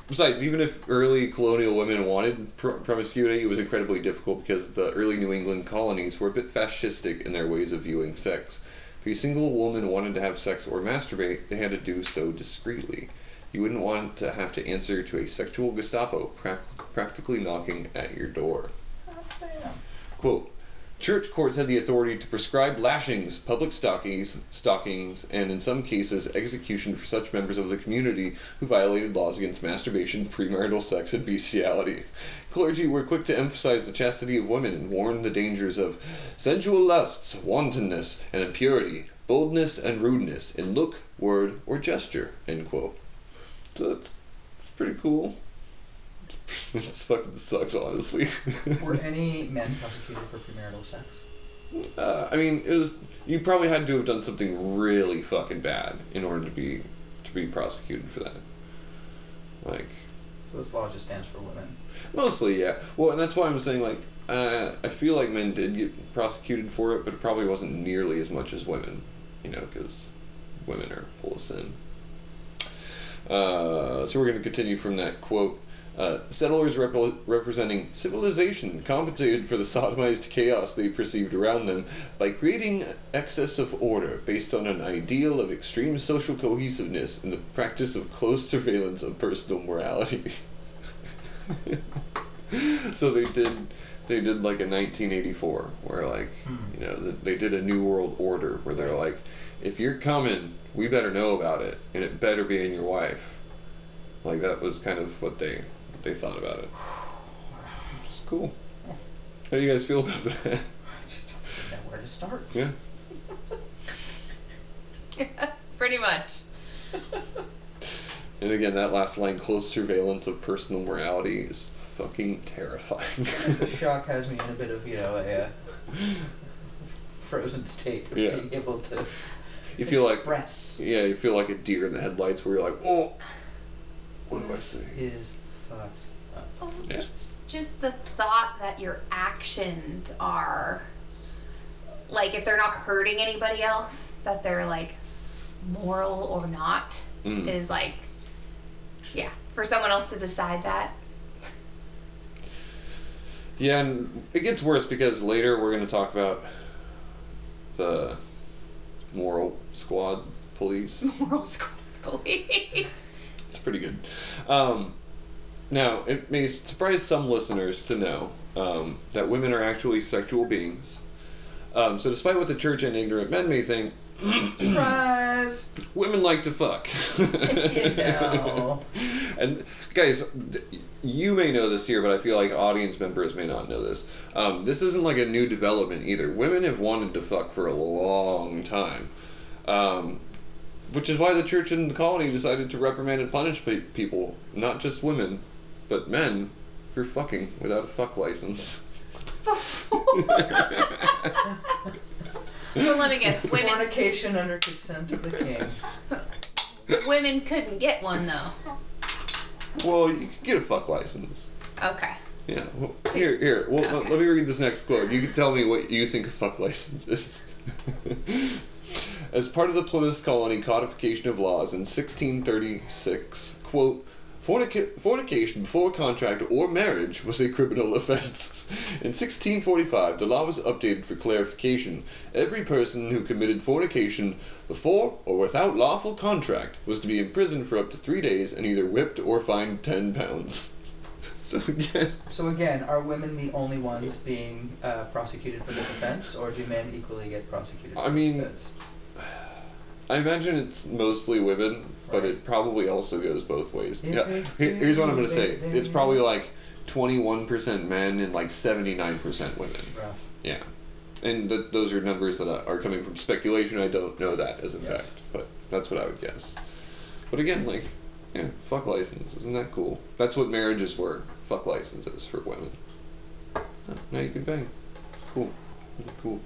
Besides, even if early colonial women wanted pr- promiscuity, it was incredibly difficult because the early New England colonies were a bit fascistic in their ways of viewing sex. If a single woman wanted to have sex or masturbate, they had to do so discreetly. You wouldn't want to have to answer to a sexual Gestapo prac- practically knocking at your door. Quote, Church courts had the authority to prescribe lashings, public stockings, stockings, and in some cases execution for such members of the community who violated laws against masturbation, premarital sex, and bestiality. Clergy were quick to emphasize the chastity of women and warn the dangers of sensual lusts, wantonness, and impurity, boldness and rudeness in look, word, or gesture. End quote. So that's pretty cool. It fucking sucks, honestly. Were any men prosecuted for premarital sex? Uh, I mean, it was you probably had to have done something really fucking bad in order to be to be prosecuted for that. Like So this law just stands for women. mostly, yeah. Well, and that's why I'm saying like uh, I feel like men did get prosecuted for it, but it probably wasn't nearly as much as women. You know, because women are full of sin. Uh, so we're going to continue from that quote. Uh, settlers rep- representing civilization compensated for the sodomized chaos they perceived around them by creating excess of order based on an ideal of extreme social cohesiveness and the practice of close surveillance of personal morality. so they did they did like a 1984 where like Hmm. you know th- they did a new world order where they're like if you're coming we better know about it and it better be in your wife like that was kind of what they they thought about it. Which is cool. How do you guys feel about that? I just don't know where to start. yeah. Pretty much. and again that last line close surveillance of personal morality is fucking terrifying. The shock has me in a bit of, you know, a uh, frozen state of Yeah. being able to you feel like express. Yeah you feel like a deer in the headlights where you're like oh what do i this say is up. Oh, Yeah. Just the thought that your actions are like if they're not hurting anybody else, that they're like moral or not Mm. is like yeah, for someone else to decide that. Yeah, and it gets worse because later we're going to talk about the moral squad police. Moral squad police. It's pretty good. Um, now, it may surprise some listeners to know um, that women are actually sexual beings. Um, so, despite what the church and ignorant men may think, Surprise! women like to fuck. you know. And guys, you may know this here, but I feel like audience members may not know this. Um, this isn't like a new development either. Women have wanted to fuck for a long time, um, which is why the church in the colony decided to reprimand and punish pe- people, not just women, but men, for fucking without a fuck license. well, let me guess. Women Fornication under consent of the king. women couldn't get one though. Well, you could get a fuck license. Okay. Yeah. Well, here, here. Well, let- let me read this next quote. You can tell me what you think a fuck license is. As part of the Plymouth Colony codification of laws in 1636, quote, Fornica- fornication before contract or marriage was a criminal offense. In 1645, the law was updated for clarification. Every person who committed fornication before or without lawful contract was to be imprisoned for up to three days and either whipped or fined 10 pounds. So again, So again, are women the only ones being uh, prosecuted for this offense, or do men equally get prosecuted? For I mean, this offense? I imagine it's mostly women, but Right. it probably also goes both ways. It yeah. Here- here's what I'm gonna say. baby. It's probably like 21% men and like 79% women. Yeah. And th- those are numbers that are coming from speculation. I don't know that as a Yes. fact, but that's what I would guess. But again, like, yeah, fuck license. Isn't that cool? That's what marriages were. Fuck licenses for women. Oh, Now you can bang. Cool. Cool.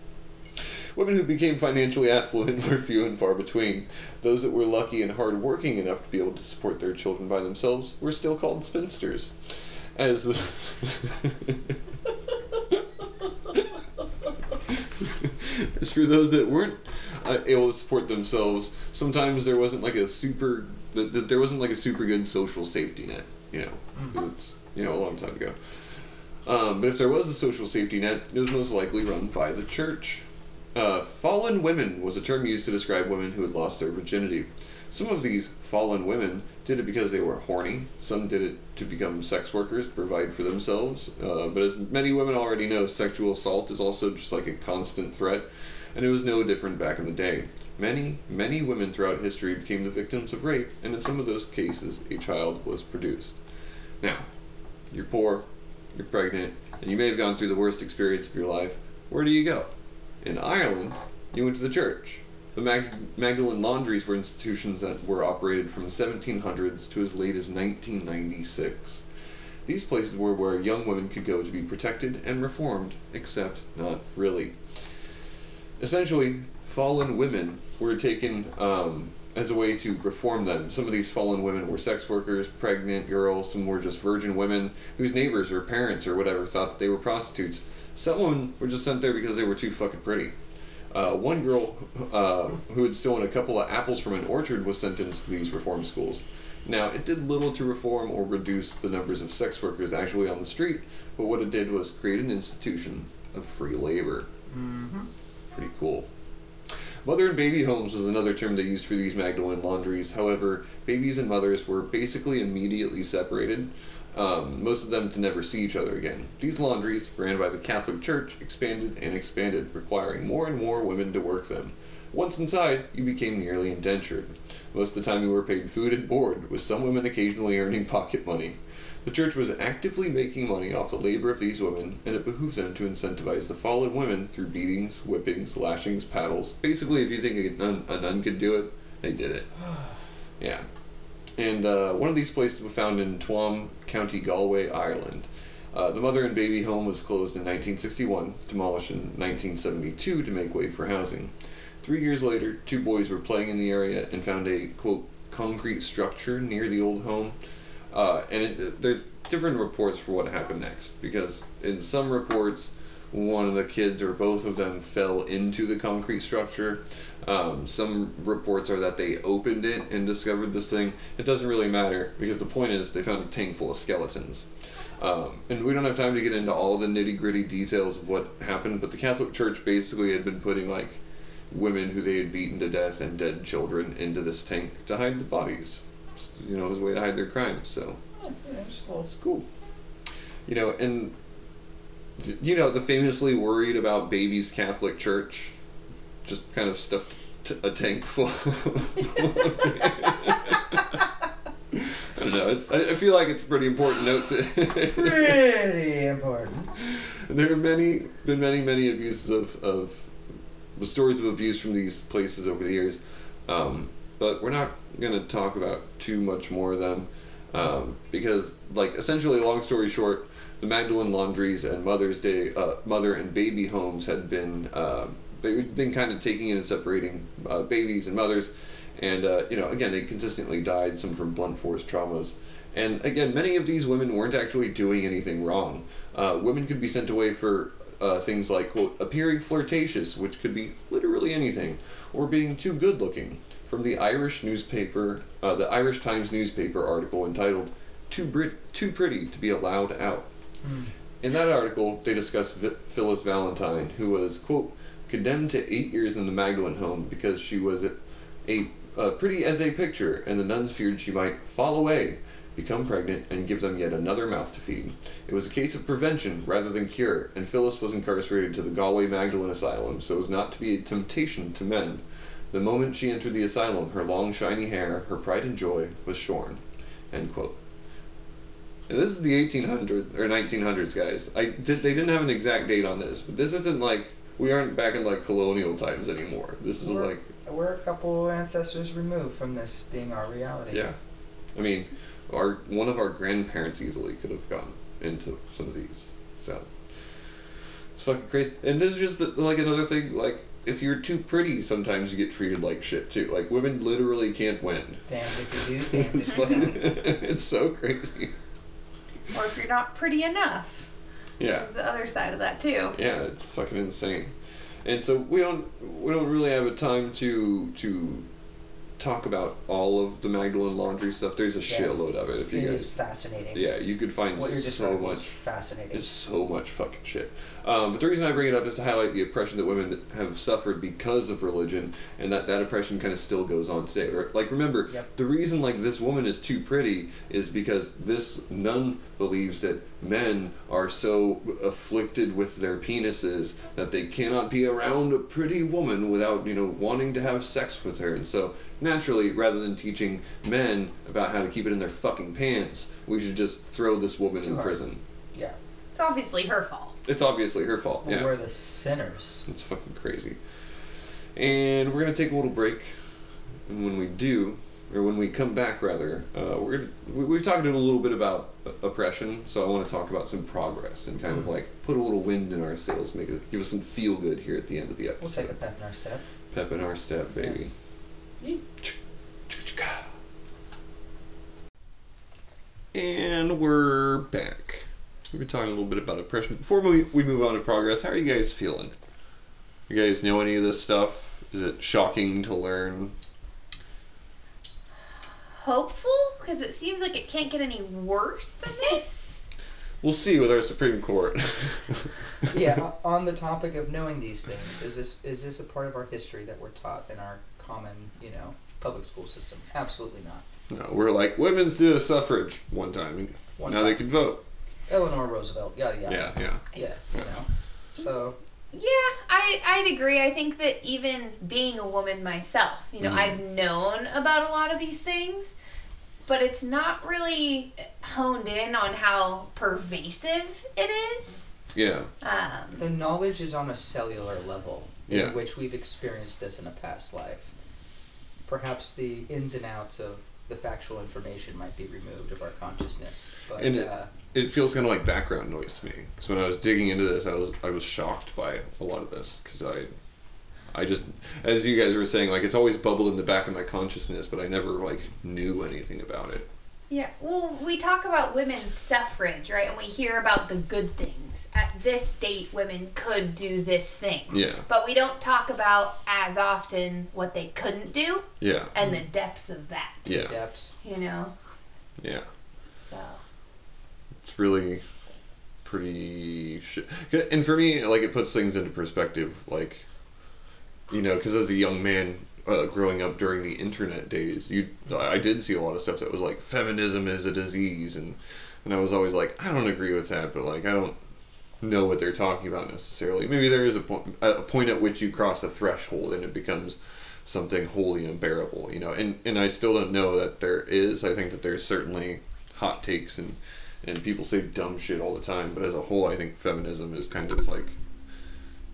Women who became financially affluent were few and far between. Those that were lucky and hardworking enough to be able to support their children by themselves were still called spinsters. As the As for those that weren't uh, able to support themselves, sometimes there wasn't like a super, th- th- there wasn't like a super good social safety net. You know, 'cause it's you know a long time ago. Um, but if there was a social safety net, it was most likely run by the church. Uh, fallen women was a term used to describe women who had lost their virginity. Some of these fallen women did it because they were horny. Some did it to become sex workers, to provide for themselves. Uh, but as many women already know, sexual assault is also just like a constant threat, and it was no different back in the day. Many, many women throughout history became the victims of rape, and in some of those cases, a child was produced. Now, you're poor, you're pregnant, and you may have gone through the worst experience of your life. Where do you go? In Ireland, you went to the church. The Mag- laundries were institutions that were operated from the 1700s to as late as 1996. These places were where young women could go to be protected and reformed, except not really. Essentially, fallen women were taken um, as a way to reform them. Some of these fallen women were sex workers, pregnant girls, some were just virgin women whose neighbors or parents or whatever thought they were prostitutes. Some women were just sent there because they were too fucking pretty. Uh, one girl uh, who had stolen a couple of apples from an orchard was sentenced to these reform schools. Now, it did little to reform or reduce the numbers of sex workers actually on the street, but what it did was create an institution of free labor. Mm-hmm. Pretty cool. Mother and baby homes was another term they used for these Magdalene laundries. However, babies and mothers were basically immediately separated, um, most of them to never see each other again. These laundries, ran by the Catholic Church, expanded and expanded, requiring more and more women to work them. Once inside, you became nearly indentured. Most of the time, you were paid food and board, with some women occasionally earning pocket money. The church was actively making money off the labor of these women, and it behooved them to incentivize the fallen women through beatings, whippings, lashings, paddles. Basically, if you think a nun, a nun could do it, they did it. Yeah. And uh, one of these places was found in Tuam, County Galway, Ireland. Uh, the mother and baby home was closed in 1961, demolished in 1972 to make way for housing. Three years later, two boys were playing in the area and found a, quote, concrete structure near the old home. Uh, and it, there's different reports for what happened next, because in some reports, one of the kids or both of them fell into the concrete structure. Um, some reports are that they opened it and discovered this thing. It doesn't really matter because the point is they found a tank full of skeletons. Um, and we don't have time to get into all the nitty gritty details of what happened, but the Catholic Church basically had been putting like women who they had beaten to death and dead children into this tank to hide the bodies. You know, as a way to hide their crimes. So Oh, yeah, just a little- it's cool. You know, and you know the famously worried about babies Catholic Church, just kind of stuffed t- a tank full. I don't know. I, I feel like it's a pretty important note to. Pretty important. there have many been many many abuses of of stories of abuse from these places over the years, um, but we're not gonna talk about too much more of them um, because like essentially long story short the magdalene laundries and mother's day uh, mother and baby homes had been uh, been kind of taking in and separating uh, babies and mothers. And uh, you know again they consistently died some from blunt force traumas. And again many of these women weren't actually doing anything wrong. Uh, women could be sent away for uh, things like quote appearing flirtatious which could be literally anything or being too good looking from the Irish newspaper, the Irish Times newspaper article entitled "Too Brit- Too Pretty to Be Allowed Out." Mm. In that article, they discuss Vi- Phyllis Valentine, who was quote condemned to eight years in the Magdalen home because she was a, a pretty as a picture, and the nuns feared she might fall away, become pregnant, and give them yet another mouth to feed. It was a case of prevention rather than cure, and Phyllis was incarcerated to the Galway Magdalen Asylum so as not to be a temptation to men. The moment she entered the asylum, her long shiny hair, her pride and joy, was shorn. End quote. And this is the 1800s or 1900s, guys. I did, they didn't have an exact date on this, but this isn't like we aren't back in like colonial times anymore. This is We're- like We're a couple ancestors removed from this being our reality. yeah. I mean, our one of our grandparents easily could have gone into some of these. So it's fucking crazy. And this is just the, like another thing. Like if you're too pretty, sometimes you get treated like shit too. Like women literally can't win. Damn, if you do, damned it's, if you don't. it's so crazy. Or if you're not pretty enough. Yeah. There's the other side of that too. Yeah, it's fucking insane. And so we don't we don't really have a time to to talk about all of the Magdalene laundry stuff. There's a Yes. shitload of it. If you It guys, is fascinating. yeah, you could find What you're so much. fascinating. It's so much fucking shit. Um, but the reason I bring it up is to highlight the oppression that women have suffered because of religion, and that that oppression kind of still goes on today. Like, remember, Yep. the reason like this woman is too pretty is because this nun believes that men are so afflicted with their penises that they cannot be around a pretty woman without you know wanting to have sex with her, and so naturally, rather than teaching men about how to keep it in their fucking pants, we should just throw this woman in hard. prison. yeah. It's obviously her fault. It's obviously her fault. Well, Yeah, We're the sinners. it's fucking crazy. And we're gonna take a little break, and when we do, or when we come back, rather, uh, we're gonna we, we've talked a little bit about oppression. So I want to talk about some progress and kind of Mhm. like put a little wind in our sails, make it give us some feel good here at the end of the episode. We'll take a pep in our step. Pep in our step, baby. Yes. And we're back. We've been talking a little bit about oppression. Before we, we move on to progress, how are you guys feeling? You guys know any of this stuff? Is it shocking to learn? Hopeful, because it seems like it can't get any worse than this. We'll see with our Supreme Court. yeah. On the topic of knowing these things, is this is this a part of our history that we're taught in our common, you know, public school system? Absolutely not. no, we're like, women's did a suffrage one time, One now they can vote. Eleanor Roosevelt. Yada yada. Yeah, yeah. Yeah. You know. So Yeah, I I'd agree. I think that even being a woman myself, you know, Mhm. I've known about a lot of these things, but it's not really honed in on how pervasive it is. Yeah. Um, the knowledge is on a cellular level Yeah. in which we've experienced this in a past life. Perhaps the ins and outs of the factual information might be removed of our consciousness, but And uh, It feels kind of like background noise to me. So when I was digging into this, I was I was shocked by a lot of this because I, I just as you guys were saying, like it's always bubbled in the back of my consciousness, but I never like knew anything about it. yeah, well, we talk about women's suffrage, right? And we hear about the good things. At this date, women could do this thing. Yeah, But we don't talk about as often what they couldn't do yeah, and the depth of that, yeah, depths. you know? yeah. So. Really pretty shit. And for me, like it puts things into perspective. Like, you know, because as a young man uh, growing up during the internet days, you I did see a lot of stuff that was like feminism is a disease, and and I was always like, I don't agree with that, but like I don't know what they're talking about necessarily. Maybe there is a point a point at which you cross a threshold and it becomes something wholly unbearable, you know. And and I still don't know that there is. I think that there's certainly hot takes and and people say dumb shit all the time, but as a whole, I think feminism is kind of like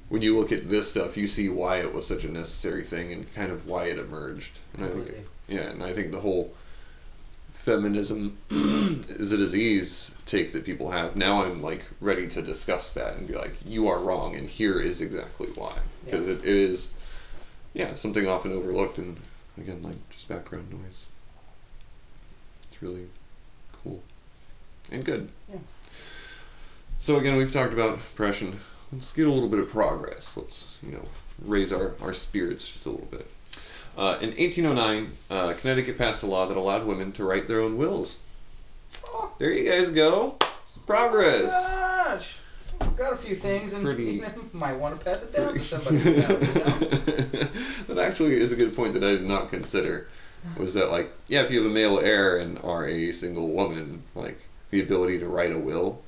when you look at this stuff, you see why it was such a necessary thing and kind of why it emerged. And I think yeah, and I think the whole feminism is a disease take that people have. Now I'm like ready to discuss that and be like, you are wrong, and here is exactly why. Because Yeah. it, it is, yeah, something often overlooked, and again, like just background noise. It's really and good. Yeah. So again, we've talked about oppression. Let's get a little bit of progress. Let's you know raise our, our spirits just a little bit. Uh, in 1809, uh, Connecticut passed a law that allowed women to write their own wills. There you guys go. Progress. Gosh, got a few things and Pretty- might want to pass it down to somebody. that actually is a good point that I did not consider. Was that like yeah, if you have a male heir and are a single woman, like the ability to write a will,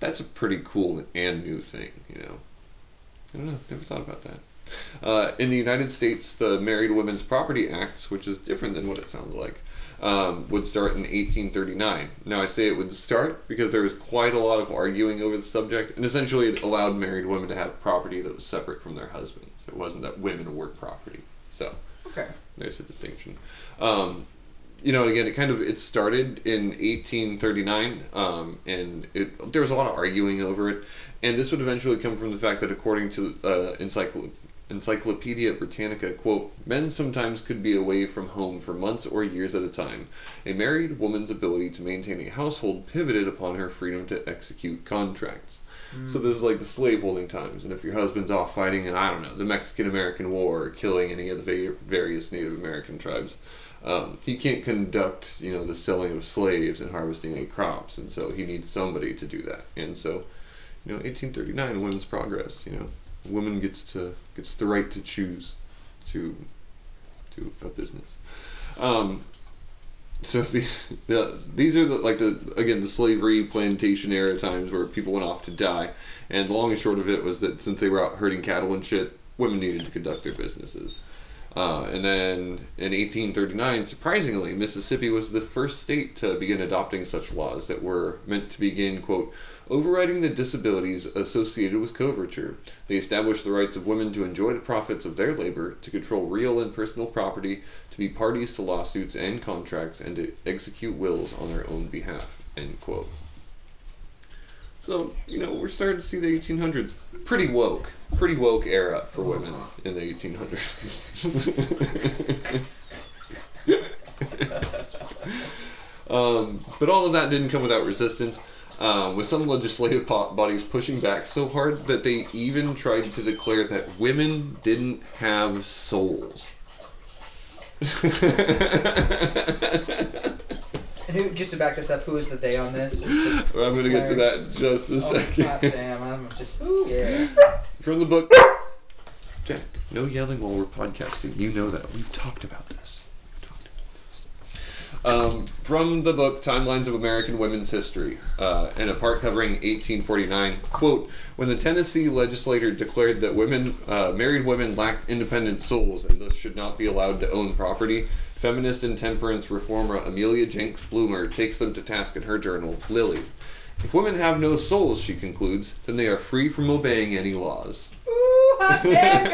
that's a pretty cool and new thing, you know. I don't know, never thought about that. Uh, in the United States, the Married Women's Property Act, which is different than what it sounds like, um, would start in 1839. Now, I say it would start because there was quite a lot of arguing over the subject, and essentially it allowed married women to have property that was separate from their husbands. It wasn't that women were property. So, Okay. there's a distinction. Um, you know, again, it kind of it started in 1839, um, and it, there was a lot of arguing over it. And this would eventually come from the fact that, according to uh, encycl- Encyclopedia Britannica, quote, men sometimes could be away from home for months or years at a time. A married woman's ability to maintain a household pivoted upon her freedom to execute contracts. So this is like the slaveholding times, and if your husband's off fighting in I don't know the Mexican American War or killing any of the va- various Native American tribes, um, he can't conduct you know the selling of slaves and harvesting of crops, and so he needs somebody to do that. And so, you know, 1839, women's progress. You know, woman gets to gets the right to choose to do a business. Um, so the, the these are the like the again the slavery plantation era times where people went off to die, and the long and short of it was that since they were out herding cattle and shit, women needed to conduct their businesses. Uh, and then in 1839, surprisingly, Mississippi was the first state to begin adopting such laws that were meant to begin, quote, overriding the disabilities associated with coverture. They established the rights of women to enjoy the profits of their labor, to control real and personal property, to be parties to lawsuits and contracts, and to execute wills on their own behalf, end quote. So, you know, we're starting to see the 1800s. Pretty woke. Pretty woke era for women in the 1800s. um, but all of that didn't come without resistance. Um, with some legislative bodies pushing back so hard that they even tried to declare that women didn't have souls. Who, just to back us up, who is the they on this? Well, I'm going to get to that in just a Oh, second. God damn, I'm just, yeah. From the book. Jack, no yelling while we're podcasting. You know that. We've talked about this. We've talked about this. Um, from the book Timelines of American Women's History, uh, and a part covering 1849, quote, when the Tennessee legislature declared that women, uh, married women lacked independent souls and thus should not be allowed to own property, feminist and temperance reformer Amelia Jenks Bloomer takes them to task in her journal, Lily. If women have no souls, she concludes, then they are free from obeying any laws. Ooh, hot damn,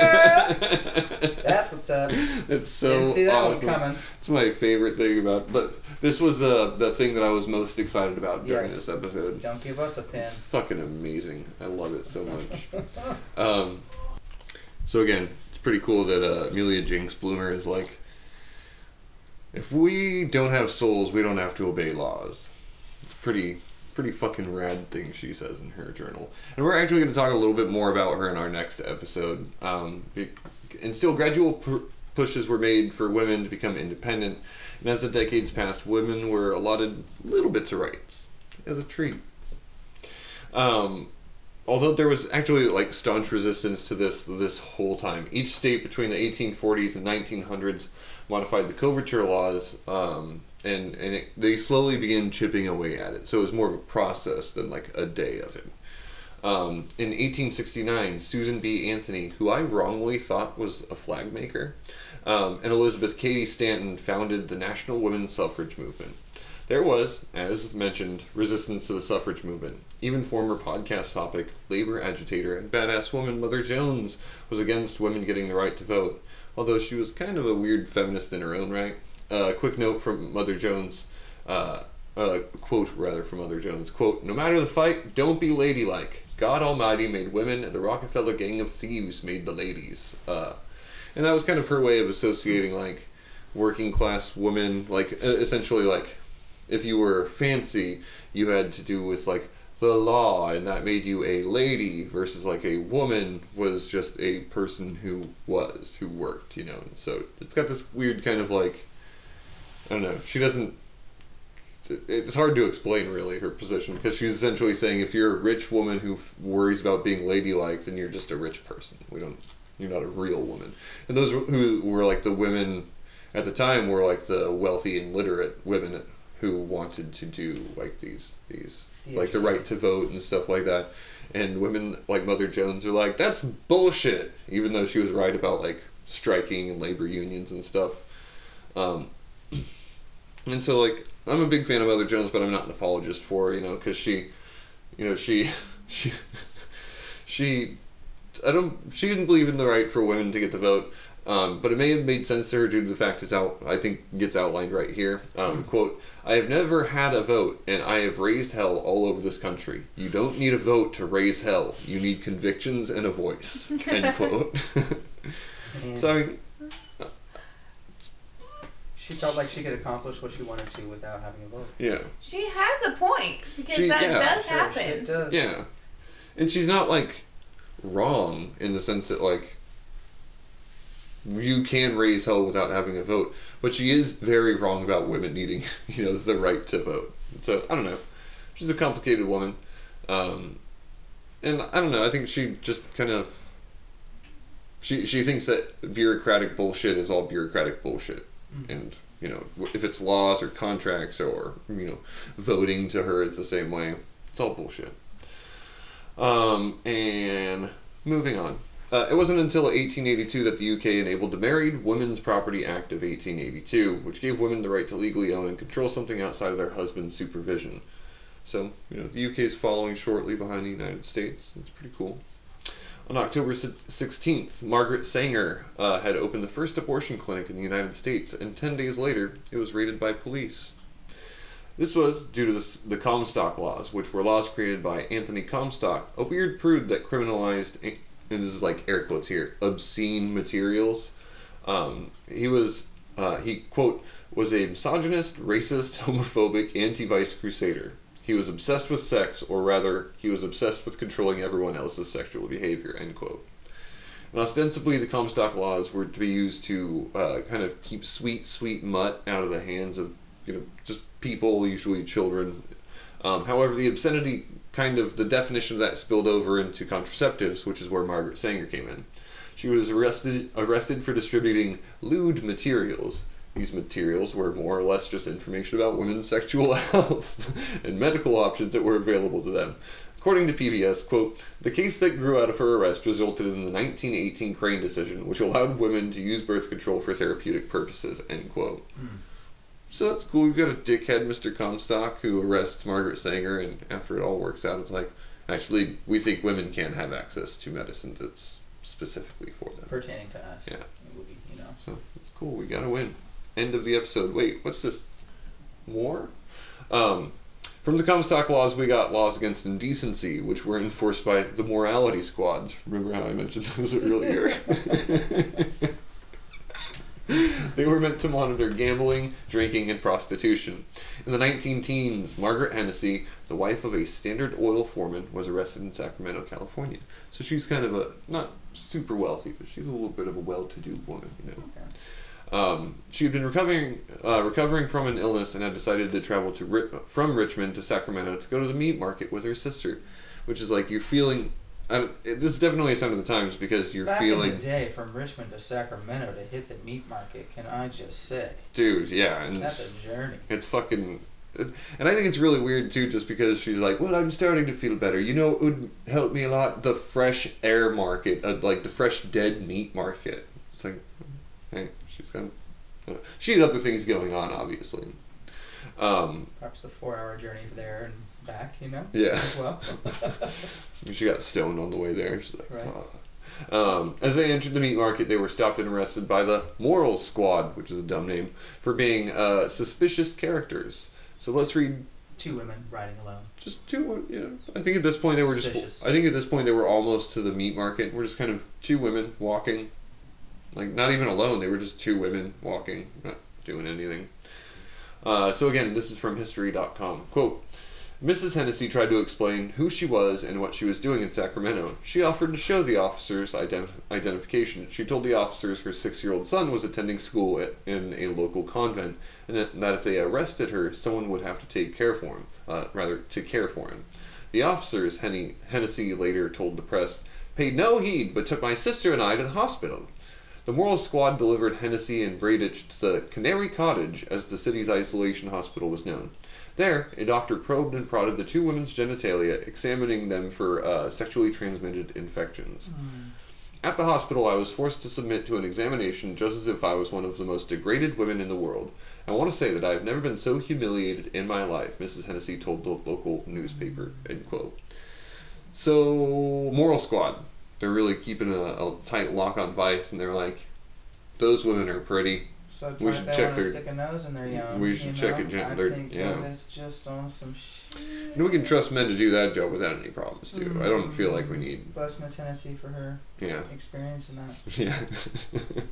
girl! That's what's up. It's so Didn't see that awesome. one coming. It's my favorite thing about. But this was the the thing that I was most excited about during Yes. this episode. Don't give us a pin. It's fucking amazing. I love it so much. um, so again, it's pretty cool that uh, Amelia Jenks Bloomer is like, if we don't have souls, we don't have to obey laws. It's pretty pretty fucking rad thing she says in her journal. And we're actually going to talk a little bit more about her in our next episode. Um, and still, gradual pr- pushes were made for women to become independent. And as the decades passed, women were allotted little bits of rights as a treat. Um, although there was actually like staunch resistance to this this whole time. Each state between the 1840s and 1900s modified the coverture laws, um, and and it, they slowly began chipping away at it. So it was more of a process than like a day of it. Um, in 1869, Susan B. Anthony, who I wrongly thought was a flag maker, um, and Elizabeth Cady Stanton founded the National Women's Suffrage Movement. There was, as mentioned, resistance to the suffrage movement. Even former podcast topic, labor agitator, and badass woman Mother Jones was against women getting the right to vote, although she was kind of a weird feminist in her own right. Uh, quick note from Mother Jones, uh, uh, quote rather from Mother Jones, quote, No matter the fight, don't be ladylike. God Almighty made women, and the Rockefeller gang of thieves made the ladies. Uh, and that was kind of her way of associating like working class women, like uh, essentially like if you were fancy, you had to do with like the law, and that made you a lady, versus like a woman was just a person who was who worked, you know. And so it's got this weird kind of like I don't know. She doesn't. It's hard to explain really her position because she's essentially saying if you're a rich woman who f- worries about being ladylike, then you're just a rich person. We don't. You're not a real woman. And those who were like the women at the time were like the wealthy and literate women who wanted to do like these these Like the right to vote and stuff like that. And women like Mother Jones are like that's bullshit, even though she was right about like striking and labor unions and stuff. Um, and so like I'm a big fan of Mother Jones, but I'm not an apologist for you know, because she, you know, she, she, she, I don't, she didn't believe in the right for women to get the vote. Um, but it may have made sense to her due to the fact it's out. I think gets outlined right here. Um, Quote: I have never had a vote, and I have raised hell all over this country. You don't need a vote to raise hell. You need convictions and a voice. End quote. So I mean, she felt like she could accomplish what she wanted to without having a vote. yeah, She has a point because She- that yeah, does Sure, happen. does. yeah, and she's not like wrong in the sense that like you can raise hell without having a vote, but she is very wrong about women needing you know the right to vote. So I don't know. She's a complicated woman, um, and I don't know. I think she just kind of she she thinks that bureaucratic bullshit is all bureaucratic bullshit, Mhm. and you know if it's laws or contracts or you know voting to her is the same way. It's all bullshit. Um, and moving on. Uh, it wasn't until 1882 that the UK enabled the Married Women's Property Act of 1882, which gave women the right to legally own and control something outside of their husband's supervision. So, you know, the UK is following shortly behind the United States. It's pretty cool. On October 16th, Margaret Sanger uh, had opened the first abortion clinic in the United States, and 10 days later, it was raided by police. This was due to the, the Comstock laws, which were laws created by Anthony Comstock, a weird prude that criminalized, and this is like air quotes here, obscene materials. Um, he was, uh, he, quote, was a misogynist, racist, homophobic, anti vice crusader. He was obsessed with sex, or rather, he was obsessed with controlling everyone else's sexual behavior, end quote. And ostensibly, the Comstock laws were to be used to uh, kind of keep sweet, sweet mutt out of the hands of, you know, just people, usually children. Um, however, the obscenity kind of the definition of that spilled over into contraceptives, which is where Margaret Sanger came in. She was arrested arrested for distributing lewd materials. These materials were more or less just information about women's sexual health and medical options that were available to them. According to PBS, quote, the case that grew out of her arrest resulted in the 1918 Crane decision, which allowed women to use birth control for therapeutic purposes, end quote. Hmm. So that's cool. We've got a dickhead, Mr. Comstock, who arrests Margaret Sanger, and after it all works out, it's like, actually, we think women can't have access to medicine that's specifically for them. Pertaining to us. Yeah. It would be, you know. So it's cool. We gotta win. End of the episode. Wait, what's this? War? Um, from the Comstock laws, we got laws against indecency, which were enforced by the morality squads. Remember how I mentioned those earlier? they were meant to monitor gambling, drinking, and prostitution. In the 19 teens, Margaret Hennessy, the wife of a Standard Oil foreman, was arrested in Sacramento, California. So she's kind of a, not super wealthy, but she's a little bit of a well to do woman, you know. Okay. Um, she had been recovering uh, recovering from an illness and had decided to travel to Ri- from Richmond to Sacramento to go to the meat market with her sister, which is like you're feeling. I it, this is definitely a sign of the times because you're Back in feeling, the day, from Richmond to Sacramento to hit the meat market, can I just say, dude, yeah, and that's a journey. it's fucking. And I think it's really weird too, just because she's like, "Well, I'm starting to feel better. You know, it would help me a lot. The fresh air market, uh, like the fresh dead meat market. It's like, hey, she's got, she had other things going on, obviously. Um, Perhaps the four-hour journey there and back, you know. yeah, As well. she got stoned on the way there. She's like, Right. fuck. Um, as they entered the meat market, they were stopped and arrested by the Moral Squad, which is a dumb name, for being uh, suspicious characters. So let's read Two women riding alone. just two you know i think at this point they were just i think at this point they were almost to the meat market we're just kind of two women walking like not even alone they were just two women walking not doing anything uh, so again this is from history.com quote Mrs. Hennessy tried to explain who she was and what she was doing in Sacramento. She offered to show the officers ident- identification. She told the officers her six year old son was attending school at, in a local convent and that, if they arrested her, someone would have to take care for him, uh, rather, to care for him. The officers, Henny, Hennessy later told the press, paid no heed but took my sister and I to the hospital. The Moral Squad delivered Hennessy and Bradich to the Canary Cottage, as the city's isolation hospital was known. There, a doctor probed and prodded the two women's genitalia, examining them for uh, sexually transmitted infections. At the hospital, I was forced to submit to an examination just as if I was one of the most degraded women in the world. I want to say that I have never been so humiliated in my life, Mrs. Hennessy told the local newspaper. End quote. So, Moral Squad. They're really keeping a, a tight lock on Vice, and they're like, those women are pretty. So We should check their- stick a nose in their young. we should you check know? it gen- I think yeah. that is just awesome shit. And we can trust men to do that job without any problems too. I don't feel like we need. Bless Miss Hennessy for her Yeah. experience in that. Yeah.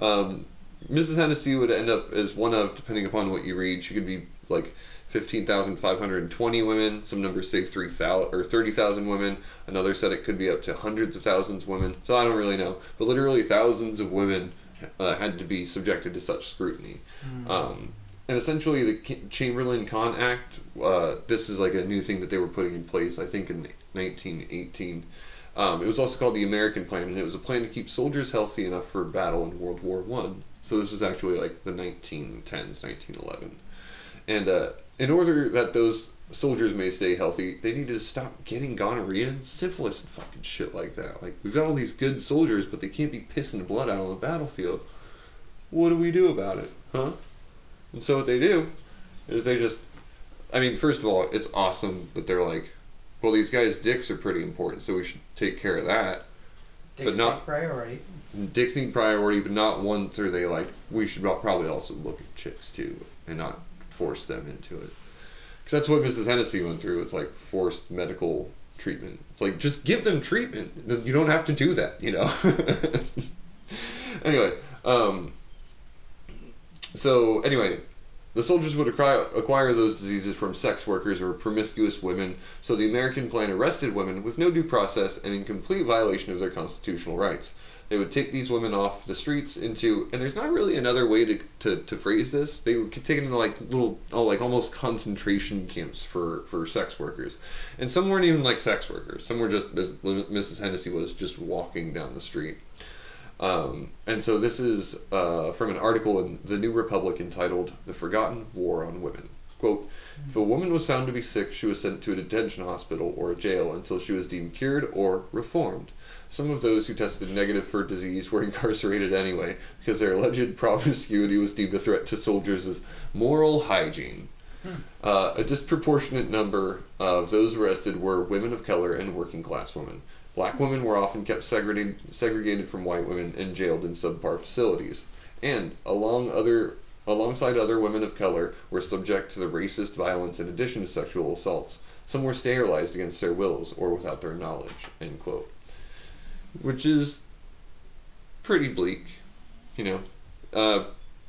um, Mrs. Hennessy would end up as one of, depending upon what you read, she could be like fifteen thousand five hundred and twenty women. Some numbers say three thousand or thirty thousand women. Another said it could be up to hundreds of thousands of women. So I don't really know, but literally thousands of women uh, had to be subjected to such scrutiny. Um, and essentially, the Chamberlain Kahn Act. Uh, this is like a new thing that they were putting in place. I think in 1918. Um, it was also called the American Plan, and it was a plan to keep soldiers healthy enough for battle in World War One. So this was actually like the 1910s, 1911. And uh, in order that those soldiers may stay healthy, they needed to stop getting gonorrhea and syphilis and fucking shit like that. Like we've got all these good soldiers, but they can't be pissing blood out on the battlefield. What do we do about it, huh? And so what they do is they just, I mean, first of all, it's awesome that they're like, well, these guys' dicks are pretty important, so we should take care of that. Dicks not- take priority. Dicks need priority, but not once are they like, we should probably also look at chicks too and not force them into it. Because that's what Mrs. Hennessy went through. It's like forced medical treatment. It's like, just give them treatment. You don't have to do that, you know? anyway, um, so anyway, the soldiers would acquire, acquire those diseases from sex workers or promiscuous women, so the American plan arrested women with no due process and in complete violation of their constitutional rights. They would take these women off the streets into, and there's not really another way to, to, to phrase this. They would take them into like little, oh, like almost concentration camps for, for sex workers. And some weren't even like sex workers. Some were just, Mrs. Hennessy was, just walking down the street. Um, and so this is uh, from an article in the New Republic entitled "The Forgotten War on Women." Quote: If a woman was found to be sick, she was sent to a detention hospital or a jail until she was deemed cured or reformed. Some of those who tested negative for disease were incarcerated anyway because their alleged promiscuity was deemed a threat to soldiers' moral hygiene. Uh, a disproportionate number of those arrested were women of color and working class women. Black women were often kept segregated, segregated from white women and jailed in subpar facilities. And along other, alongside other women of color, were subject to the racist violence in addition to sexual assaults. Some were sterilized against their wills or without their knowledge. End quote. Which is pretty bleak, you know. Uh,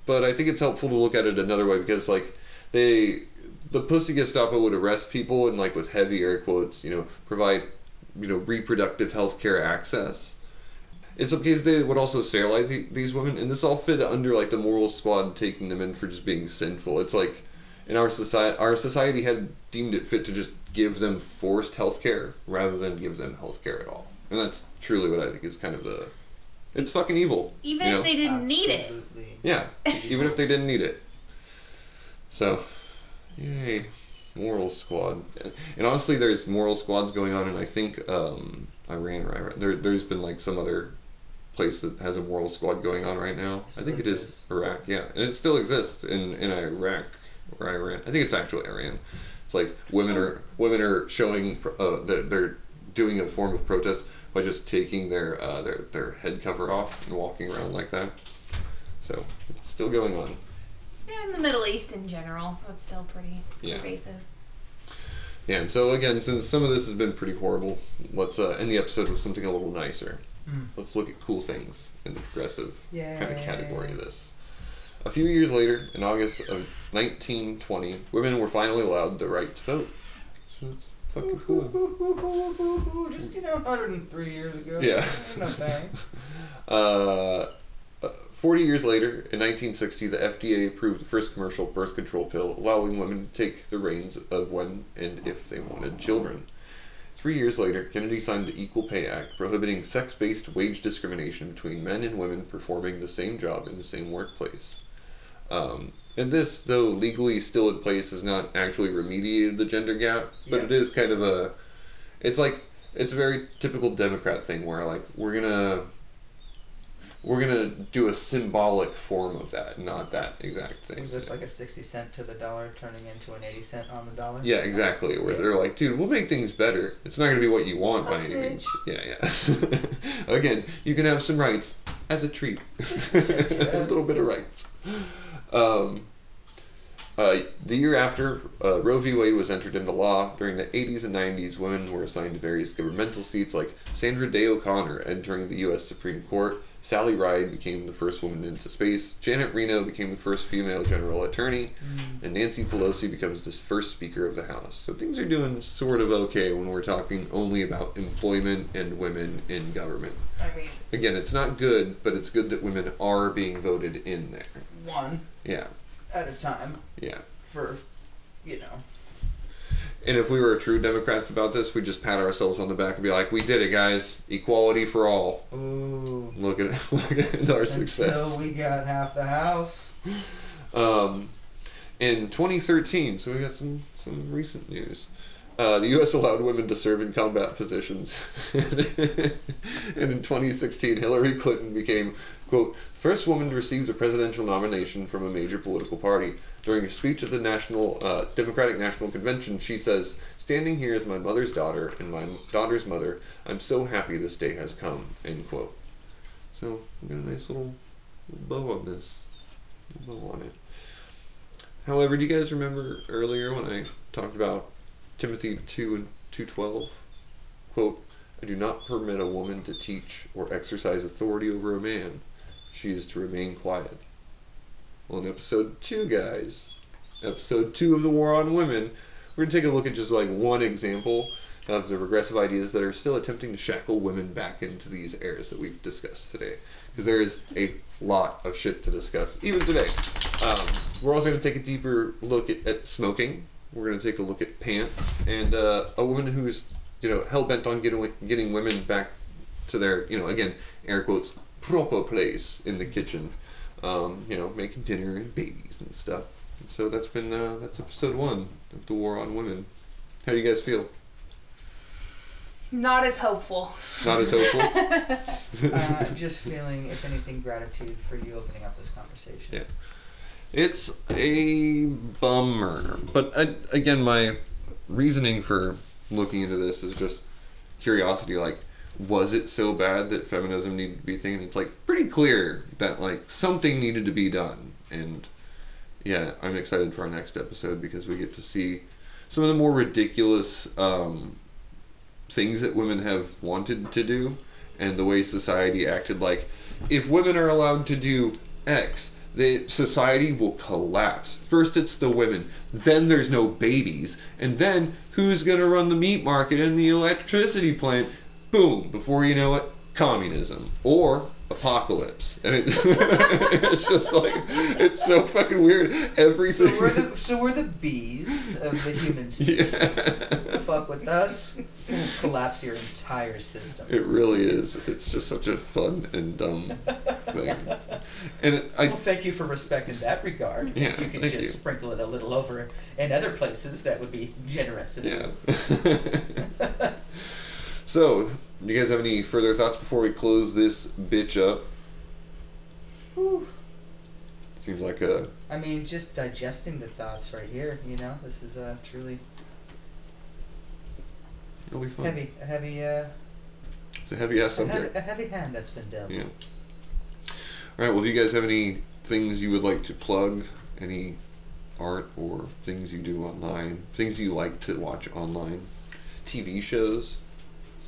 but I think it's helpful to look at it another way because, like, they the pussy Gestapo would arrest people and like with heavy air quotes, you know, provide you know reproductive health care access. In some cases, they would also sterilize the, these women, and this all fit under like the moral squad taking them in for just being sinful. It's like in our society, our society had deemed it fit to just give them forced health care rather than give them health care at all, and that's truly what I think is kind of the. It's fucking evil. Even you if they didn't need it. Yeah, even if they didn't need it. So, yay, moral squad. And honestly, there's moral squads going on, and I think um, Iran, right? There, there's been like some other place that has a moral squad going on right now. I Still think it is. Iraq, yeah, and it still exists in in Iraq or Iran. I think it's actually Iran. It's like women are women are showing uh, that they're doing a form of protest by just taking their uh, their their head cover off and walking around like that. So it's still going on. Yeah, in the Middle East in general, that's still pretty Yeah. pervasive. Yeah, and so again, since some of this has been pretty horrible, let's uh, end the episode with something a little nicer. Mm. Let's look at cool things in the progressive kind of category of this. A few years later, in August of 1920, women were finally allowed the right to vote. So it's fucking cool. Just you know, 103 years ago. Yeah. No thing. Uh, uh, 40 years later, in 1960, the FDA approved the first commercial birth control pill, allowing women to take the reins of when and if they wanted children. Three years later, Kennedy signed the Equal Pay Act, prohibiting sex based wage discrimination between men and women performing the same job in the same workplace. Um, and this, though legally still in place, has not actually remediated the gender gap, but Yeah. it is kind of a. It's like. It's a very typical Democrat thing where, like, we're gonna we're gonna do a symbolic form of that, not that exact thing. Is this like a 60 cent to the dollar turning into an 80 cent on the dollar? yeah, exactly. Where Yeah. they're like, dude, we'll make things better. It's not gonna be what you want by any means. Yeah, yeah. Again, you can have some rights, as a treat. a little bit of rights. Um, uh, the year after uh, Roe v. Wade was entered into law, during the 80s and 90s, women were assigned to various governmental seats, like Sandra Day O'Connor entering the U.S. Supreme Court. Sally Ride became the first woman into space. Janet Reno became the first female general attorney. And Nancy Pelosi becomes the first Speaker of the House. So things are doing sort of okay when we're talking only about employment and women in government. I mean, Again, it's not good, but it's good that women are being voted in there. one Yeah, at a time yeah. for, you know. And if we were true Democrats about this, we'd just pat ourselves on the back and be like, "We did it, guys! Equality for all." Ooh. Look at look at our success. Until we got half the house. Um, in 2013, so we got some some recent news. Uh, the U.S. allowed women to serve in combat positions, and in 2016, Hillary Clinton became quote first woman to receive the presidential nomination from a major political party. During a speech at the National uh, Democratic National Convention, she says, "Standing here is my mother's daughter and my daughter's mother, I'm so happy this day has come." End quote. So we got a nice little bow on this. Bow on it. However, do you guys remember earlier when I talked about Timothy 2 and 212? Quote, I do not permit a woman to teach or exercise authority over a man. She is to remain quiet. Well, in episode 2, guys, episode 2 of the War on Women, we're going to take a look at just like one example of the regressive ideas that are still attempting to shackle women back into these eras that we've discussed today. Because there is a lot of shit to discuss, even today. Um, we're also going to take a deeper look at, at smoking. We're going to take a look at pants and uh, a woman who's you know hell bent on getting getting women back to their you know again air quotes proper place in the kitchen. Um, you know, making dinner and babies and stuff. And so that's been uh, that's episode one of the War on Women. How do you guys feel? Not as hopeful. Not as hopeful. Uh, just feeling, if anything, gratitude for you opening up this conversation. Yeah. It's a bummer. But uh, again, my reasoning for looking into this is just curiosity. Like, was it so bad that feminism needed to be thing? And it's like pretty clear that like something needed to be done. And yeah, I'm excited for our next episode because we get to see some of the more ridiculous um, things that women have wanted to do and the way society acted like if women are allowed to do X, the society will collapse. First it's the women, then there's no babies, and then who's gonna run the meat market and the electricity plant? Boom! Before you know it, communism or apocalypse, and it, it's just like it's so fucking weird. Everything. So we're the so we're the bees of the human species. Yeah. Fuck with us, collapse your entire system. It really is. It's just such a fun and dumb thing. And I, well, thank you for respect in that regard. Yeah, if you could just you. sprinkle it a little over in other places, that would be generous. yeah. so, do you guys have any further thoughts before we close this bitch up? Whew. Seems like a I mean, just digesting the thoughts right here. You know, this is uh, truly it'll be fun. heavy, a heavy, uh, It's a heavy ass subject. a heavy hand that's been dealt. Yeah. All right. Well, do you guys have any things you would like to plug? Any art or things you do online? Things you like to watch online? TV shows,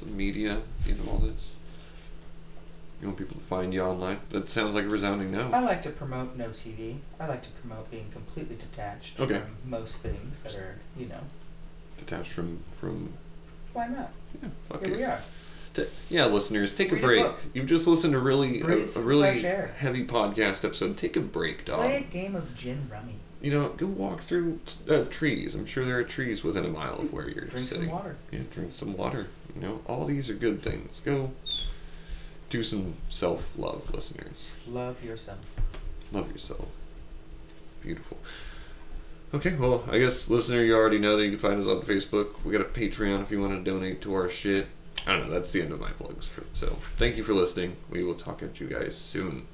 some media, you know all this. You want people to find you online? That sounds like a resounding no. I like to promote no TV. I like to promote being completely detached Okay. from most things that are, you know, Detached from from. why not? Yeah. Fuck Here it. we are. T- yeah, listeners, take Read a a break. book. You've just listened to really Breathe a, a some really fresh air. heavy podcast episode. Take a break, dog. Play a game of gin rummy. You know, go walk through uh, trees. I'm sure there are trees within a mile of where you're Drink sitting. some water. Yeah, drink some water. You know, all these are good things. Go do some self love, listeners. Love yourself. Love yourself. Beautiful. Okay, well, I guess, listener, you already know that you can find us on Facebook. We got a Patreon if you want to donate to our shit. I don't know, that's the end of my plugs. For, so, thank you for listening. We will talk at you guys soon.